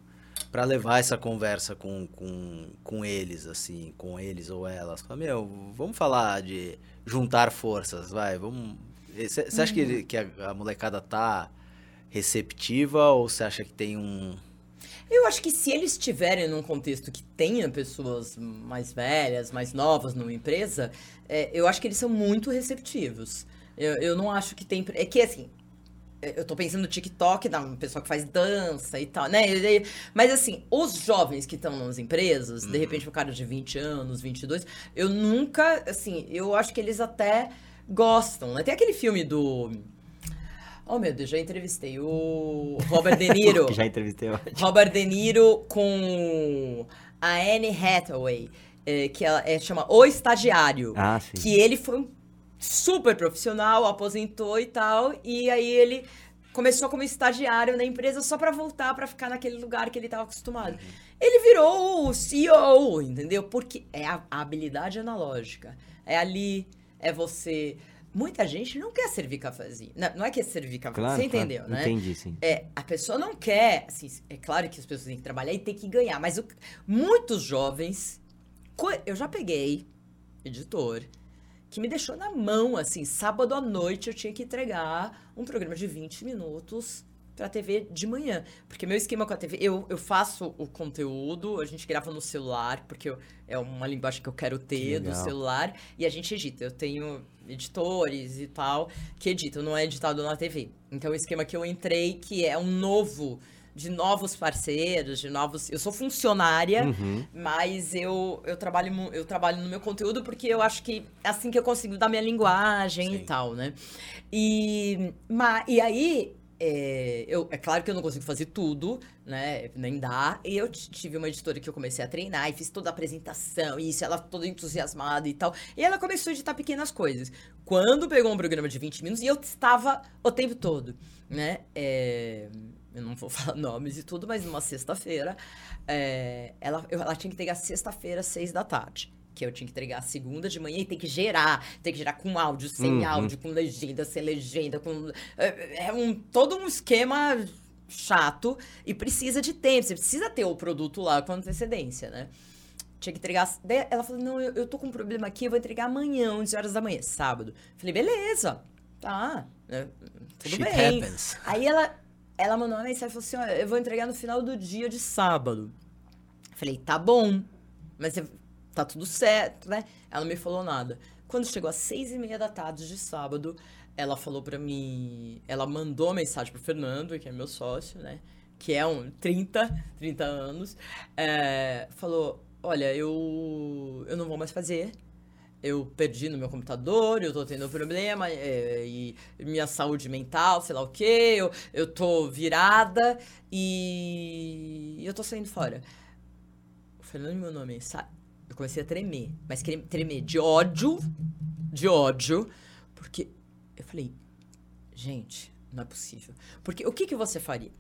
Pra levar essa conversa com, com, com eles, assim, com eles ou elas. Fala, meu, vamos falar de juntar forças, vai, vamos... Você acha Uhum. que, ele- que a, a molecada tá receptiva ou você acha que tem um... Eu acho que se eles estiverem num contexto que tenha pessoas mais velhas, mais novas numa empresa, é, eu acho que eles são muito receptivos. Eu, eu não acho que tem. É que assim. é, Eu tô pensando no TikTok, da pessoa que faz dança e tal, né? Mas assim, os jovens que estão nas empresas, de repente um cara de 20 anos, 22, eu nunca, assim, eu acho que eles até gostam, né? Tem aquele filme do... Oh, meu Deus, já entrevistei o Robert De Niro. já entrevistei. ó. Robert De Niro com a Anne Hathaway, é, que ela é, chama O Estagiário. Ah, sim. Que ele foi um super profissional, aposentou e tal, e aí ele começou como estagiário na empresa só pra voltar pra ficar naquele lugar que ele tava acostumado. Ele virou o CEO, entendeu? Porque é a, a habilidade analógica. É ali, é você. Muita gente não quer servir cafezinho. Não, não é que é servir cafezinho, Claro, você claro. entendeu, né? Entendi, sim. É, a pessoa não quer, assim, é claro que as pessoas têm que trabalhar e tem que ganhar, mas o- muitos jovens, eu já peguei editor que me deixou na mão, assim, sábado à noite eu tinha que entregar um programa de 20 minutos pra TV de manhã, porque meu esquema com a TV, eu, eu faço o conteúdo, a gente grava no celular, porque eu- é uma linguagem que eu quero ter do legal. celular, e a gente edita, eu tenho editores e tal, que editam, não é editado na TV. Então o esquema que eu entrei, que é um novo, de novos parceiros, de novos... Eu sou funcionária, Uhum. mas eu, eu, trabalho, eu trabalho no meu conteúdo porque eu acho que é assim que eu consigo dar minha linguagem e Sim. tal, né? E, ma, e aí, é, eu, é claro que eu não consigo fazer tudo, né? Nem dá. E eu tive uma editora que eu comecei a treinar e fiz toda a apresentação, e isso, ela toda entusiasmada e tal. E ela começou a editar pequenas coisas. Quando pegou um programa de 20 minutos, e eu estava o tempo todo, né? É, eu não vou falar nomes e tudo, mas numa sexta-feira, é, ela, ela tinha que entregar sexta-feira, seis da tarde. Que eu tinha que entregar segunda de manhã e tem que gerar. Tem que gerar com áudio, sem Uhum. áudio, com legenda, sem legenda, com. É, é um, todo um esquema chato e precisa de tempo. Você precisa ter o produto lá com antecedência, né? Tinha que entregar. daí Ela falou: não, eu, eu tô com um problema aqui, eu vou entregar amanhã, 11 horas da manhã, sábado. Falei, beleza, tá. né, Tudo Shit bem. happens. Aí ela, ela mandou uma mensagem e falou assim: ó, eu vou entregar no final do dia de sábado. Falei, tá bom, mas você- tá tudo certo, né? Ela não me falou nada. Quando chegou às seis e meia da tarde de sábado, ela falou pra mim. Ela mandou mensagem pro Fernando, que é meu sócio, né? Que é um 30, 30 anos. é, falou: Olha, eu, eu não vou mais fazer. Eu perdi no meu computador, eu tô tendo problema, é, e minha saúde mental, sei lá o quê, eu, eu tô virada e eu tô saindo fora. O Fernando me mandou uma mensagem. Eu comecei a tremer, mas tremer de ódio, de ódio, porque eu falei, gente, não é possível. Porque o que, que você faria?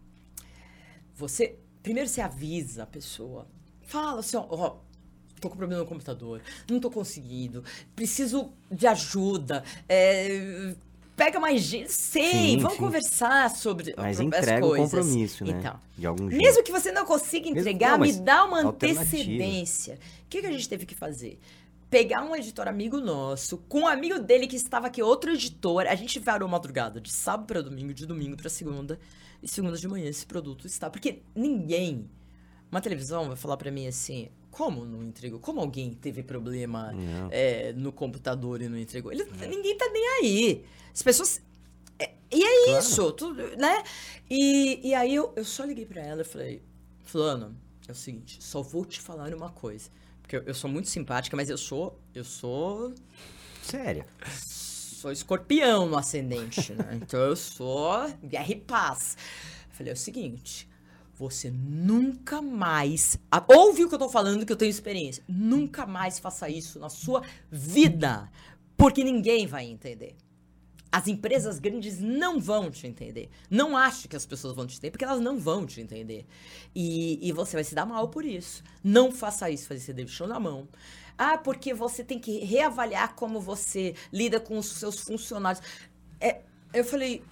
Você, primeiro você avisa a pessoa, fala assim, ó, ó, tô com problema no computador, não tô conseguindo, preciso de ajuda, é, pega mais gente, sei, Sim, vamos sim. conversar sobre Mas as entrega o coisas. compromisso, né? Então, De algum jeito. mesmo que você não consiga Mesmo- entregar, não, me dá uma antecedência. O que, que a gente teve que fazer? pegar um editor amigo nosso, com um amigo dele que estava aqui, outro editor, a gente varou madrugada de sábado para domingo, de domingo para segunda, e segunda de manhã esse produto está. Porque ninguém, uma televisão vai falar para mim assim, como não entregou? Como alguém teve problema é, no computador e não entregou? Ele, Ninguém tá nem aí. As pessoas. é, e é Claro. isso, tudo, né? E, e aí eu, eu só liguei pra ela e falei, Fulano, é o seguinte, só vou te falar uma coisa. Porque eu, eu sou muito simpática, mas eu sou. Eu sou. Sério. Sou escorpião no ascendente, né? Então eu sou guerra e paz. Falei, é o seguinte. Você nunca mais. Ouve o que eu tô falando, que eu tenho experiência. Nunca mais faça isso na sua vida. Porque ninguém vai entender. As empresas grandes não vão te entender. Não acho que as pessoas vão te entender, porque elas não vão te entender. E, e você vai se dar mal por isso. Não faça isso, fazer você deixou na mão. Ah, porque você tem que reavaliar como você lida com os seus funcionários. É, eu falei,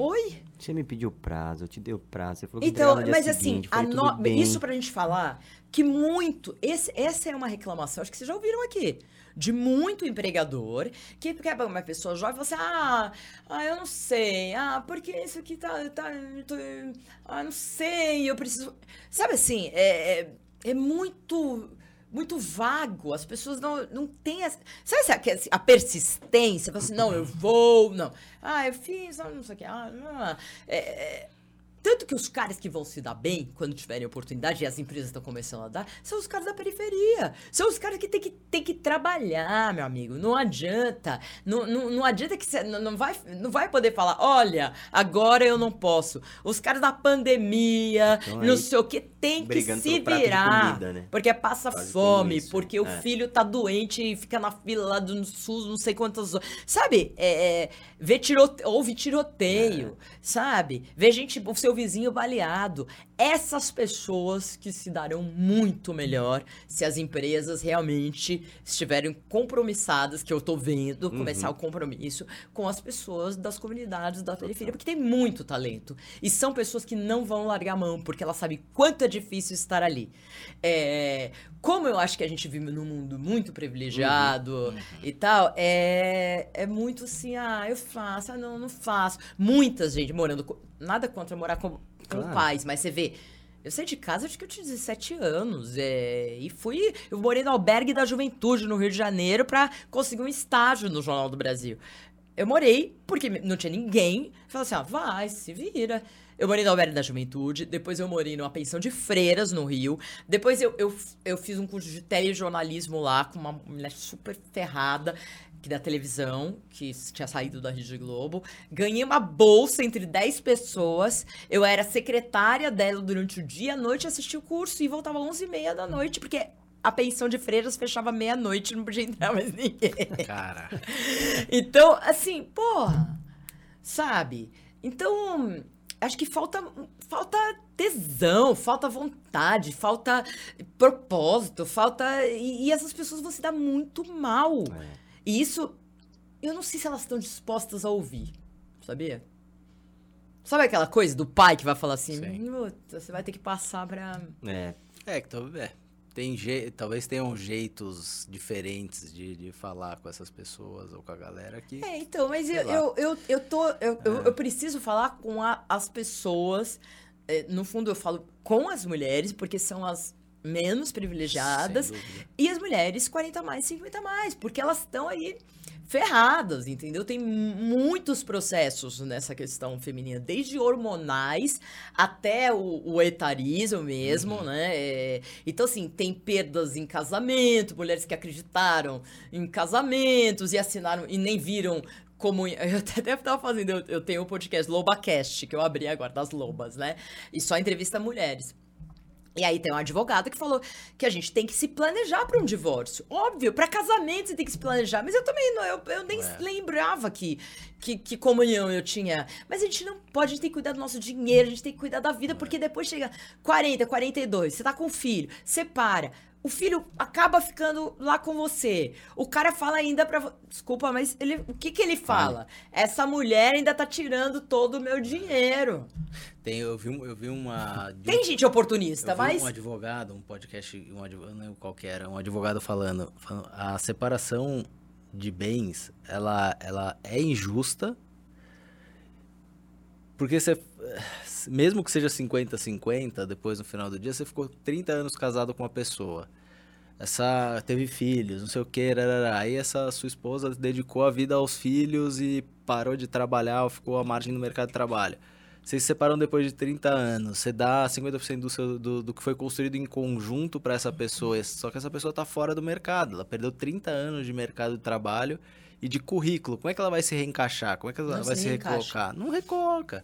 oi? Você me pediu prazo, eu te dei o prazo. Você falou que Então, mas assim, seguinte, a falei, no- isso pra gente falar que muito. Esse, essa é uma reclamação, acho que vocês já ouviram aqui. De muito empregador que quer uma pessoa jovem e fala assim: ah, ah, eu não sei, ah, porque isso aqui tá. tá tô- ah, não sei, eu preciso. Sabe assim, é, é, é muito. Muito vago, as pessoas não, não têm. Essa, sabe que- a persistência? Fala assim, não, eu vou, não. Ah, eu fiz, não sei o que. Ah, não, é, é, tanto que os caras que vão se dar bem quando tiverem oportunidade, e as empresas estão começando a dar, são os caras da periferia. São os caras que tem que, tem que trabalhar, meu amigo. Não adianta. Não, não, não adianta que você não, não vai, não vai poder falar, olha, agora eu não posso. Os caras da pandemia, Então, não sei o que, tem que se virar. comida, né? Porque passa Quase fome, porque o é. filho tá doente e fica na fila lá do SUS, não sei quantas horas. Sabe? É, é, vê tirote... Houve tiroteio, É. sabe? Vê gente, o seu vizinho baleado. Essas pessoas que se darão muito melhor se as empresas realmente estiverem compromissadas, que eu tô vendo, Uhum. começar o compromisso com as pessoas das comunidades da periferia, porque tem muito talento. E são pessoas que não vão largar a mão, porque elas sabem quanto é difícil estar ali. É, como eu acho que a gente vive num mundo muito privilegiado e tal, é, é muito assim, ah, eu faço, ah, não, não faço. Muita gente morando, nada contra morar com, com Claro. pais, mas você vê, eu saí de casa acho que eu tinha 17 anos, é, e fui, eu morei no albergue da juventude no Rio de Janeiro pra conseguir um estágio no Jornal do Brasil. Eu morei porque não tinha ninguém. Falei assim, ah, vai, se vira. Eu morei no Albergue da Juventude, depois eu morei numa pensão de freiras no Rio. Depois eu, eu, eu fiz um curso de telejornalismo lá com uma mulher super ferrada que da televisão, que tinha saído da Rede Globo. Ganhei uma bolsa entre 10 pessoas. Eu era secretária dela durante o dia, à noite assistia o curso e voltava às 11h30 da noite, porque a pensão de freiras fechava meia-noite, não podia entrar mais ninguém. Cara. Então, assim, porra, sabe? Então, acho que falta, falta tesão, falta vontade, falta propósito, falta. E, e essas pessoas vão se dar muito mal. É. E isso, eu não sei se elas estão dispostas a ouvir, sabia? Sabe aquela coisa do pai que vai falar assim: Sim. "Puta, você vai ter que passar pra. É, É, que talvez, é, tem je... talvez tenham jeitos diferentes de, de falar com essas pessoas ou com a galera que. É, então, mas eu, eu, eu, eu tô. Eu, eu, eu preciso falar com a- as pessoas. é, no fundo, eu falo com as mulheres, porque são as menos privilegiadas. E as mulheres 40 mais, 50 mais, porque elas estão aí ferradas, entendeu? Tem mu- muitos processos nessa questão feminina, desde hormonais até o, o etarismo mesmo, né? É, então, assim, tem perdas em casamento, mulheres que acreditaram em casamentos e assinaram e nem viram como. Eu até tava fazendo, eu, eu tenho um podcast LobaCast, que eu abri agora, das lobas, né? E só entrevista mulheres. E aí tem um advogado que falou que a gente tem que se planejar para um divórcio. Óbvio, para casamento você tem que se planejar. Mas eu também não, eu, eu nem É. lembrava que, que, que comunhão eu tinha. Mas a gente não pode, a gente tem que cuidar do nosso dinheiro, a gente tem que cuidar da vida, porque depois chega 40, 42, você tá com filho, separa. O filho acaba ficando lá com você. O cara fala ainda pra. Desculpa, mas ele, o que que ele fala? Essa mulher ainda tá tirando todo o meu dinheiro. Tem, eu, vi, eu vi uma. de um- Tem gente oportunista, eu vi mas. um advogado, um podcast, um advogado, não lembro qual que era, um advogado falando, falando, a separação de bens, ela, ela é injusta, porque você, mesmo que seja 50-50, depois no final do dia, você ficou 30 anos casado com uma pessoa. Essa teve filhos, não sei o que, aí essa sua esposa dedicou a vida aos filhos e parou de trabalhar, ou ficou à margem do mercado de trabalho. Vocês se separam depois de 30 anos, você dá 50% do, seu, do, do que foi construído em conjunto para essa pessoa, só que essa pessoa tá fora do mercado, ela perdeu 30 anos de mercado de trabalho e de currículo. Como é que ela vai se reencaixar? Como é que ela Não vai se se recolocar? Não recoloca.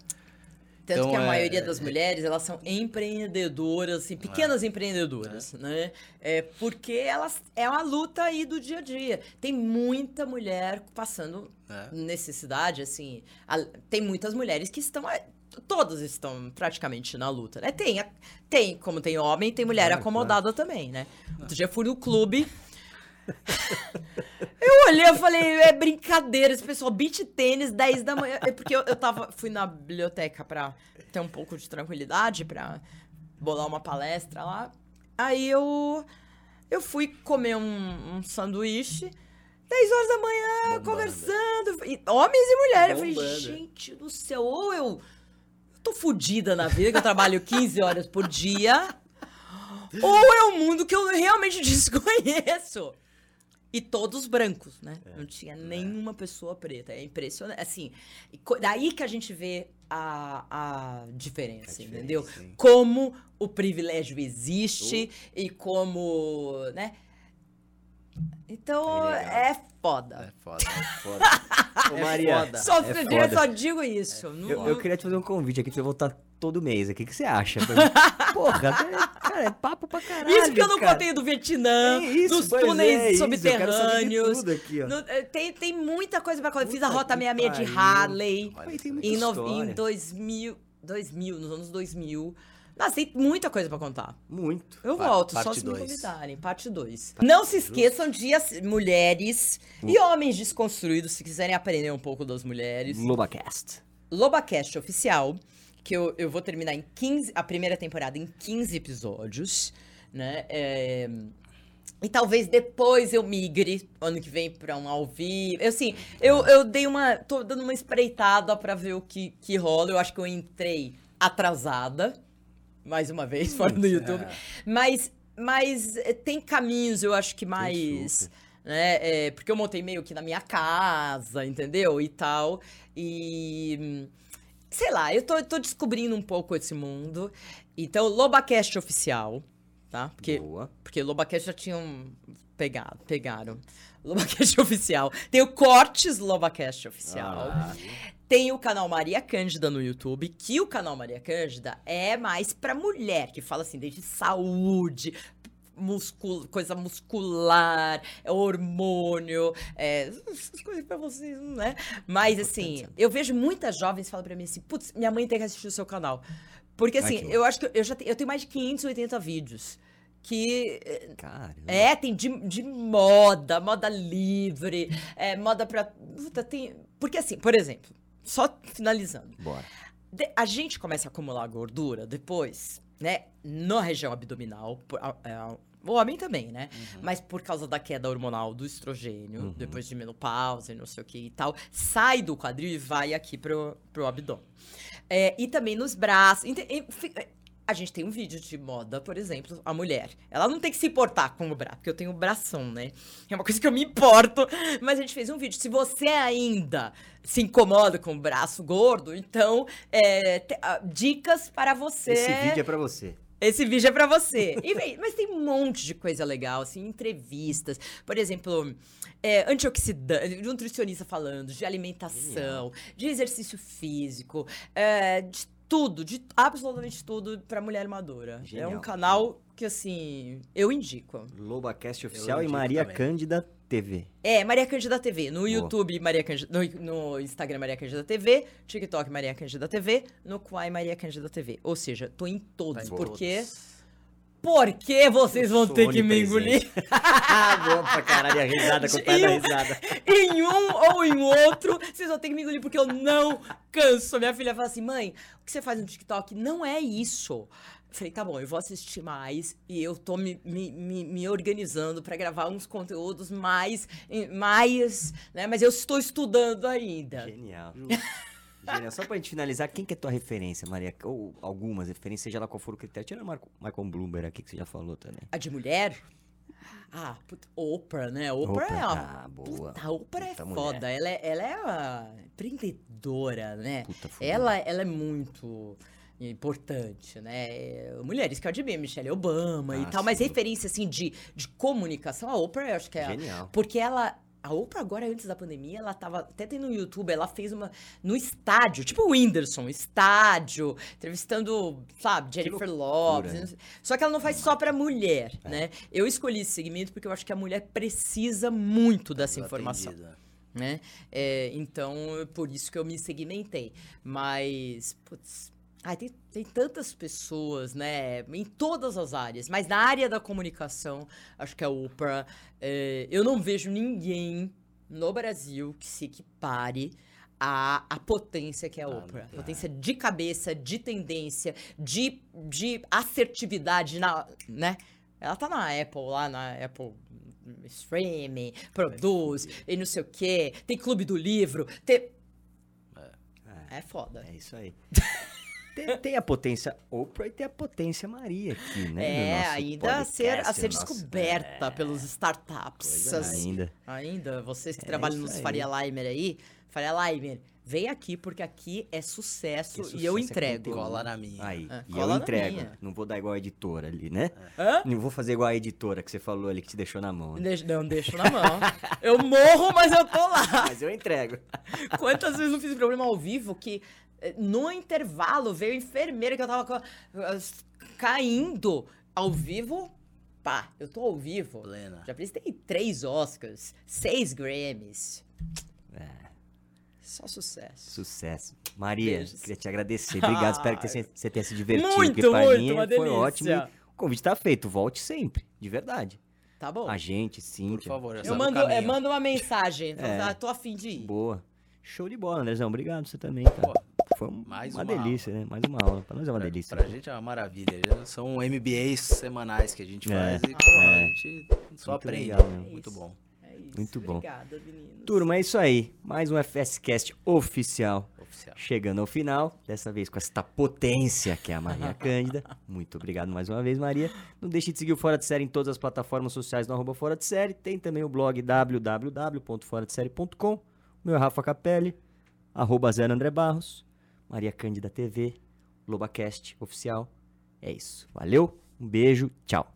Tanto Então, que a é- maioria das mulheres, elas são empreendedoras, assim, pequenas empreendedoras, né? É porque elas é uma luta aí do dia a dia. Tem muita mulher passando É. necessidade, assim. a- tem muitas mulheres que estão. é, Todas estão praticamente na luta, né? Tem, tem como tem homem, tem mulher acomodada também, né? Outro dia eu fui no clube. Eu olhei e falei, é brincadeira, esse pessoal, beat tênis, 10 da manhã. É porque eu, eu tava, fui na biblioteca pra ter um pouco de tranquilidade, pra bolar uma palestra lá. Aí eu, eu fui comer um, um sanduíche, 10 horas da manhã, Bombando. conversando, e homens e mulheres. Eu falei, Bombando. gente do céu, ou eu, eu tô fudida na vida, que eu trabalho 15 horas por dia, ou é um mundo que eu realmente desconheço. E todos brancos, né? Não tinha nenhuma pessoa preta. É impressionante. Assim, daí que a gente vê a, a diferença, A entendeu? diferença, sim. Como o privilégio existe e como, né? Então, É é foda. É foda. Foda. Ô, É Maria, foda. Só, é foda. só digo isso. Não- Eu, eu queria te fazer um convite aqui pra você voltar todo mês. O que, que você acha? Porra, é- cara, é papo pra caralho. Isso que eu não cara. contei do Vietnã, É isso, dos é, túneis de subterrâneos. aqui. No- eh, tem, tem muita coisa pra contar. Fiz a Rota que 66 de. Harley. Muita Em, no, em 2000, 2000, nos anos 2000. Nossa, tem muita coisa pra contar. Muito. Eu Pa- volto, só se me dois. convidarem. Parte 2. Não se esqueçam de as mulheres e homens desconstruídos, se quiserem aprender um pouco das mulheres. Lobacast. Lobacast oficial, que eu, eu vou terminar em 15, a primeira temporada em 15 episódios, né? É, E talvez depois eu migre ano que vem pra um ao vivo. Eu, Assim, eu, eu dei uma. tô dando uma espreitada pra ver o que, que rola. Eu acho que eu entrei atrasada, mais uma vez, fora do YouTube. Mas, mas eh, tem caminhos, eu acho que mais. Né, é, porque eu montei meio que na minha casa, entendeu? E tal. E. Sei lá, eu tô, tô descobrindo um pouco esse mundo. Então, Lobacast oficial, tá? Porque Boa. porque Lobacast já tinham pegado, pegaram. Lobacast oficial. Tem o Cortes Lobacast oficial. Ah, Tem o canal Maria Cândida no YouTube, que o canal Maria Cândida é mais pra mulher, que fala assim, desde saúde, muscul coisa muscular, é hormônio, é, essas coisas pra vocês, né? Mas assim, eu vejo muitas jovens falando pra mim assim, putz, minha mãe tem que assistir o seu canal. Porque assim, eu acho que eu já tenho, eu tenho mais de 580 vídeos. Que Caramba. é, tem de, de moda, moda livre, é, moda pra. Puta, tem. Porque assim, por exemplo, só finalizando. Bora. de- a gente começa a acumular gordura depois, né? Na região abdominal. por- a- o homem também, né? Mas por causa da queda hormonal do estrogênio, depois de menopausa e não sei o que e tal, sai do quadril e vai aqui pro, pro abdômen. É, e também nos braços. A gente tem um vídeo de moda, por exemplo, a mulher. Ela não tem que se importar com o braço, porque eu tenho bração, né? É uma coisa que eu me importo. Mas a gente fez um vídeo. Se você ainda se incomoda com o braço gordo, então, é, te- ah, dicas para você. Esse vídeo é pra você. Esse vídeo é pra você. E, mas tem um monte de coisa legal, assim, entrevistas. Por exemplo, é, antioxidante, nutricionista falando de alimentação, de exercício físico, é, de tudo, de absolutamente tudo pra mulher madura. É Genial. um canal que, assim, eu indico. Lobacast oficial e Maria também. Cândida TV. É, Maria Cândida TV. No YouTube, Maria Cândida, no, no Instagram, Maria Cândida TV. TikTok, Maria Cândida TV. No Quai, Maria Cândida TV. Ou seja, tô em todos, Tá em porque... todos. Por que vocês vão ter que me engolir? Boa pra caralho, a risada com o pé da risada. em um ou em outro, vocês vão ter que me engolir porque eu não canso. Minha filha fala assim, mãe, o que você faz no TikTok? Não é isso. Falei, tá bom, eu vou assistir mais e eu tô me, me, me, me organizando para gravar uns conteúdos mais, mais, né? Mas eu estou estudando ainda. Genial. Genial. Só pra gente finalizar, quem que é tua referência, Maria? Ou algumas referências, seja lá qual for o critério. Tira o Marco- Michael Bloomberg aqui, que você já falou também. A de mulher? Ah, puta, Oprah, né? Oprah, é Oprah, uma... ah, boa. Puta, a Oprah Puta é mulher. foda. Ela é, ela é uma empreendedora, né? Puta fudida. ela, ela é muito importante, né? Mulheres que eu admiro, Michelle Obama e Ah, tal, mas sim. referência, assim, de, de comunicação, a Oprah, eu acho que é... Genial. Porque ela... A Oprah agora, antes da pandemia, ela tava... Até tem no YouTube, ela fez uma... No estádio, tipo o Whindersson, estádio, entrevistando, sabe, Jennifer loucura, Lopes. né? Só que ela não faz só pra mulher, né? Eu escolhi esse segmento porque eu acho que a mulher precisa muito dessa informação Atendido. né? É, então, é por isso que eu me segmentei. Mas, putz, ai, tem, tem tantas pessoas, né? Em todas as áreas, mas na área da comunicação, acho que a Oprah. é, eu não vejo ninguém no Brasil que se equipare à, à potência que é a Ah, Oprah. não. Potência de cabeça, de tendência, de, de assertividade, na, né? Ela tá na Apple, lá na Apple Streaming, produz, e não sei o quê. Tem clube do livro, tem... É foda. É isso aí. tem, tem a potência Oprah e tem a potência Maria aqui, né? no É, nosso ainda a ser, a podcast, ser no nosso- descoberta pelos startups. É, Assim, ainda. Ainda, vocês que É trabalham nos aí. Faria Limer aí, Faria Limer, vem aqui porque aqui é sucesso, Que e eu sucesso é entrego. conteúdo. Cola na minha. Aí, É, e eu entrego. minha. Não vou dar igual a editora ali, né? Hã? Não vou fazer igual a editora que você falou ali, que te deixou na mão. Né? Não, deixo na mão. Eu morro, mas eu tô lá. Mas eu entrego. Quantas vezes não fiz programa ao vivo que no intervalo veio a enfermeira que eu tava caindo ao vivo. Pá, eu tô ao vivo. Plena. Já apresentei três Oscars, seis Grammys. É. Só sucesso. Sucesso. Maria, Beijos. queria te agradecer. Obrigado, espero que você tenha se divertido. Muito, porque pra muito, mim uma foi delícia. ótimo. O convite tá feito. Volte sempre, de verdade. Tá bom. A gente, Por Cíntia. favor, já eu o mando, é, caminho. mando uma mensagem. É. Ah, tô afim de ir. Boa. Show de bola, Andrezão. Obrigado você também, cara. Pô, Foi mais uma, uma delícia, né? Mais uma aula. Pra nós é uma Pra, delícia. pra gente é uma maravilha. Já São MBAs semanais que a gente É, faz e pô, é. a gente só Muito aprende. legal mesmo. Muito É bom. É isso. Muito bom. Obrigada, meninos. Turma, é isso aí. Mais um FSCast oficial. Oficial. Chegando ao final, dessa vez com esta potência que é a Maria Cândida. Muito obrigado mais uma vez, Maria. Não deixe de seguir o Fora de Série em todas as plataformas sociais no arroba Fora de Série. Tem também o blog www.foradesérie.com. O meu é Rafa Capelli, arroba Zé André Barros, Maria Cândida TV, Lobacast oficial. É isso. Valeu, um beijo, tchau.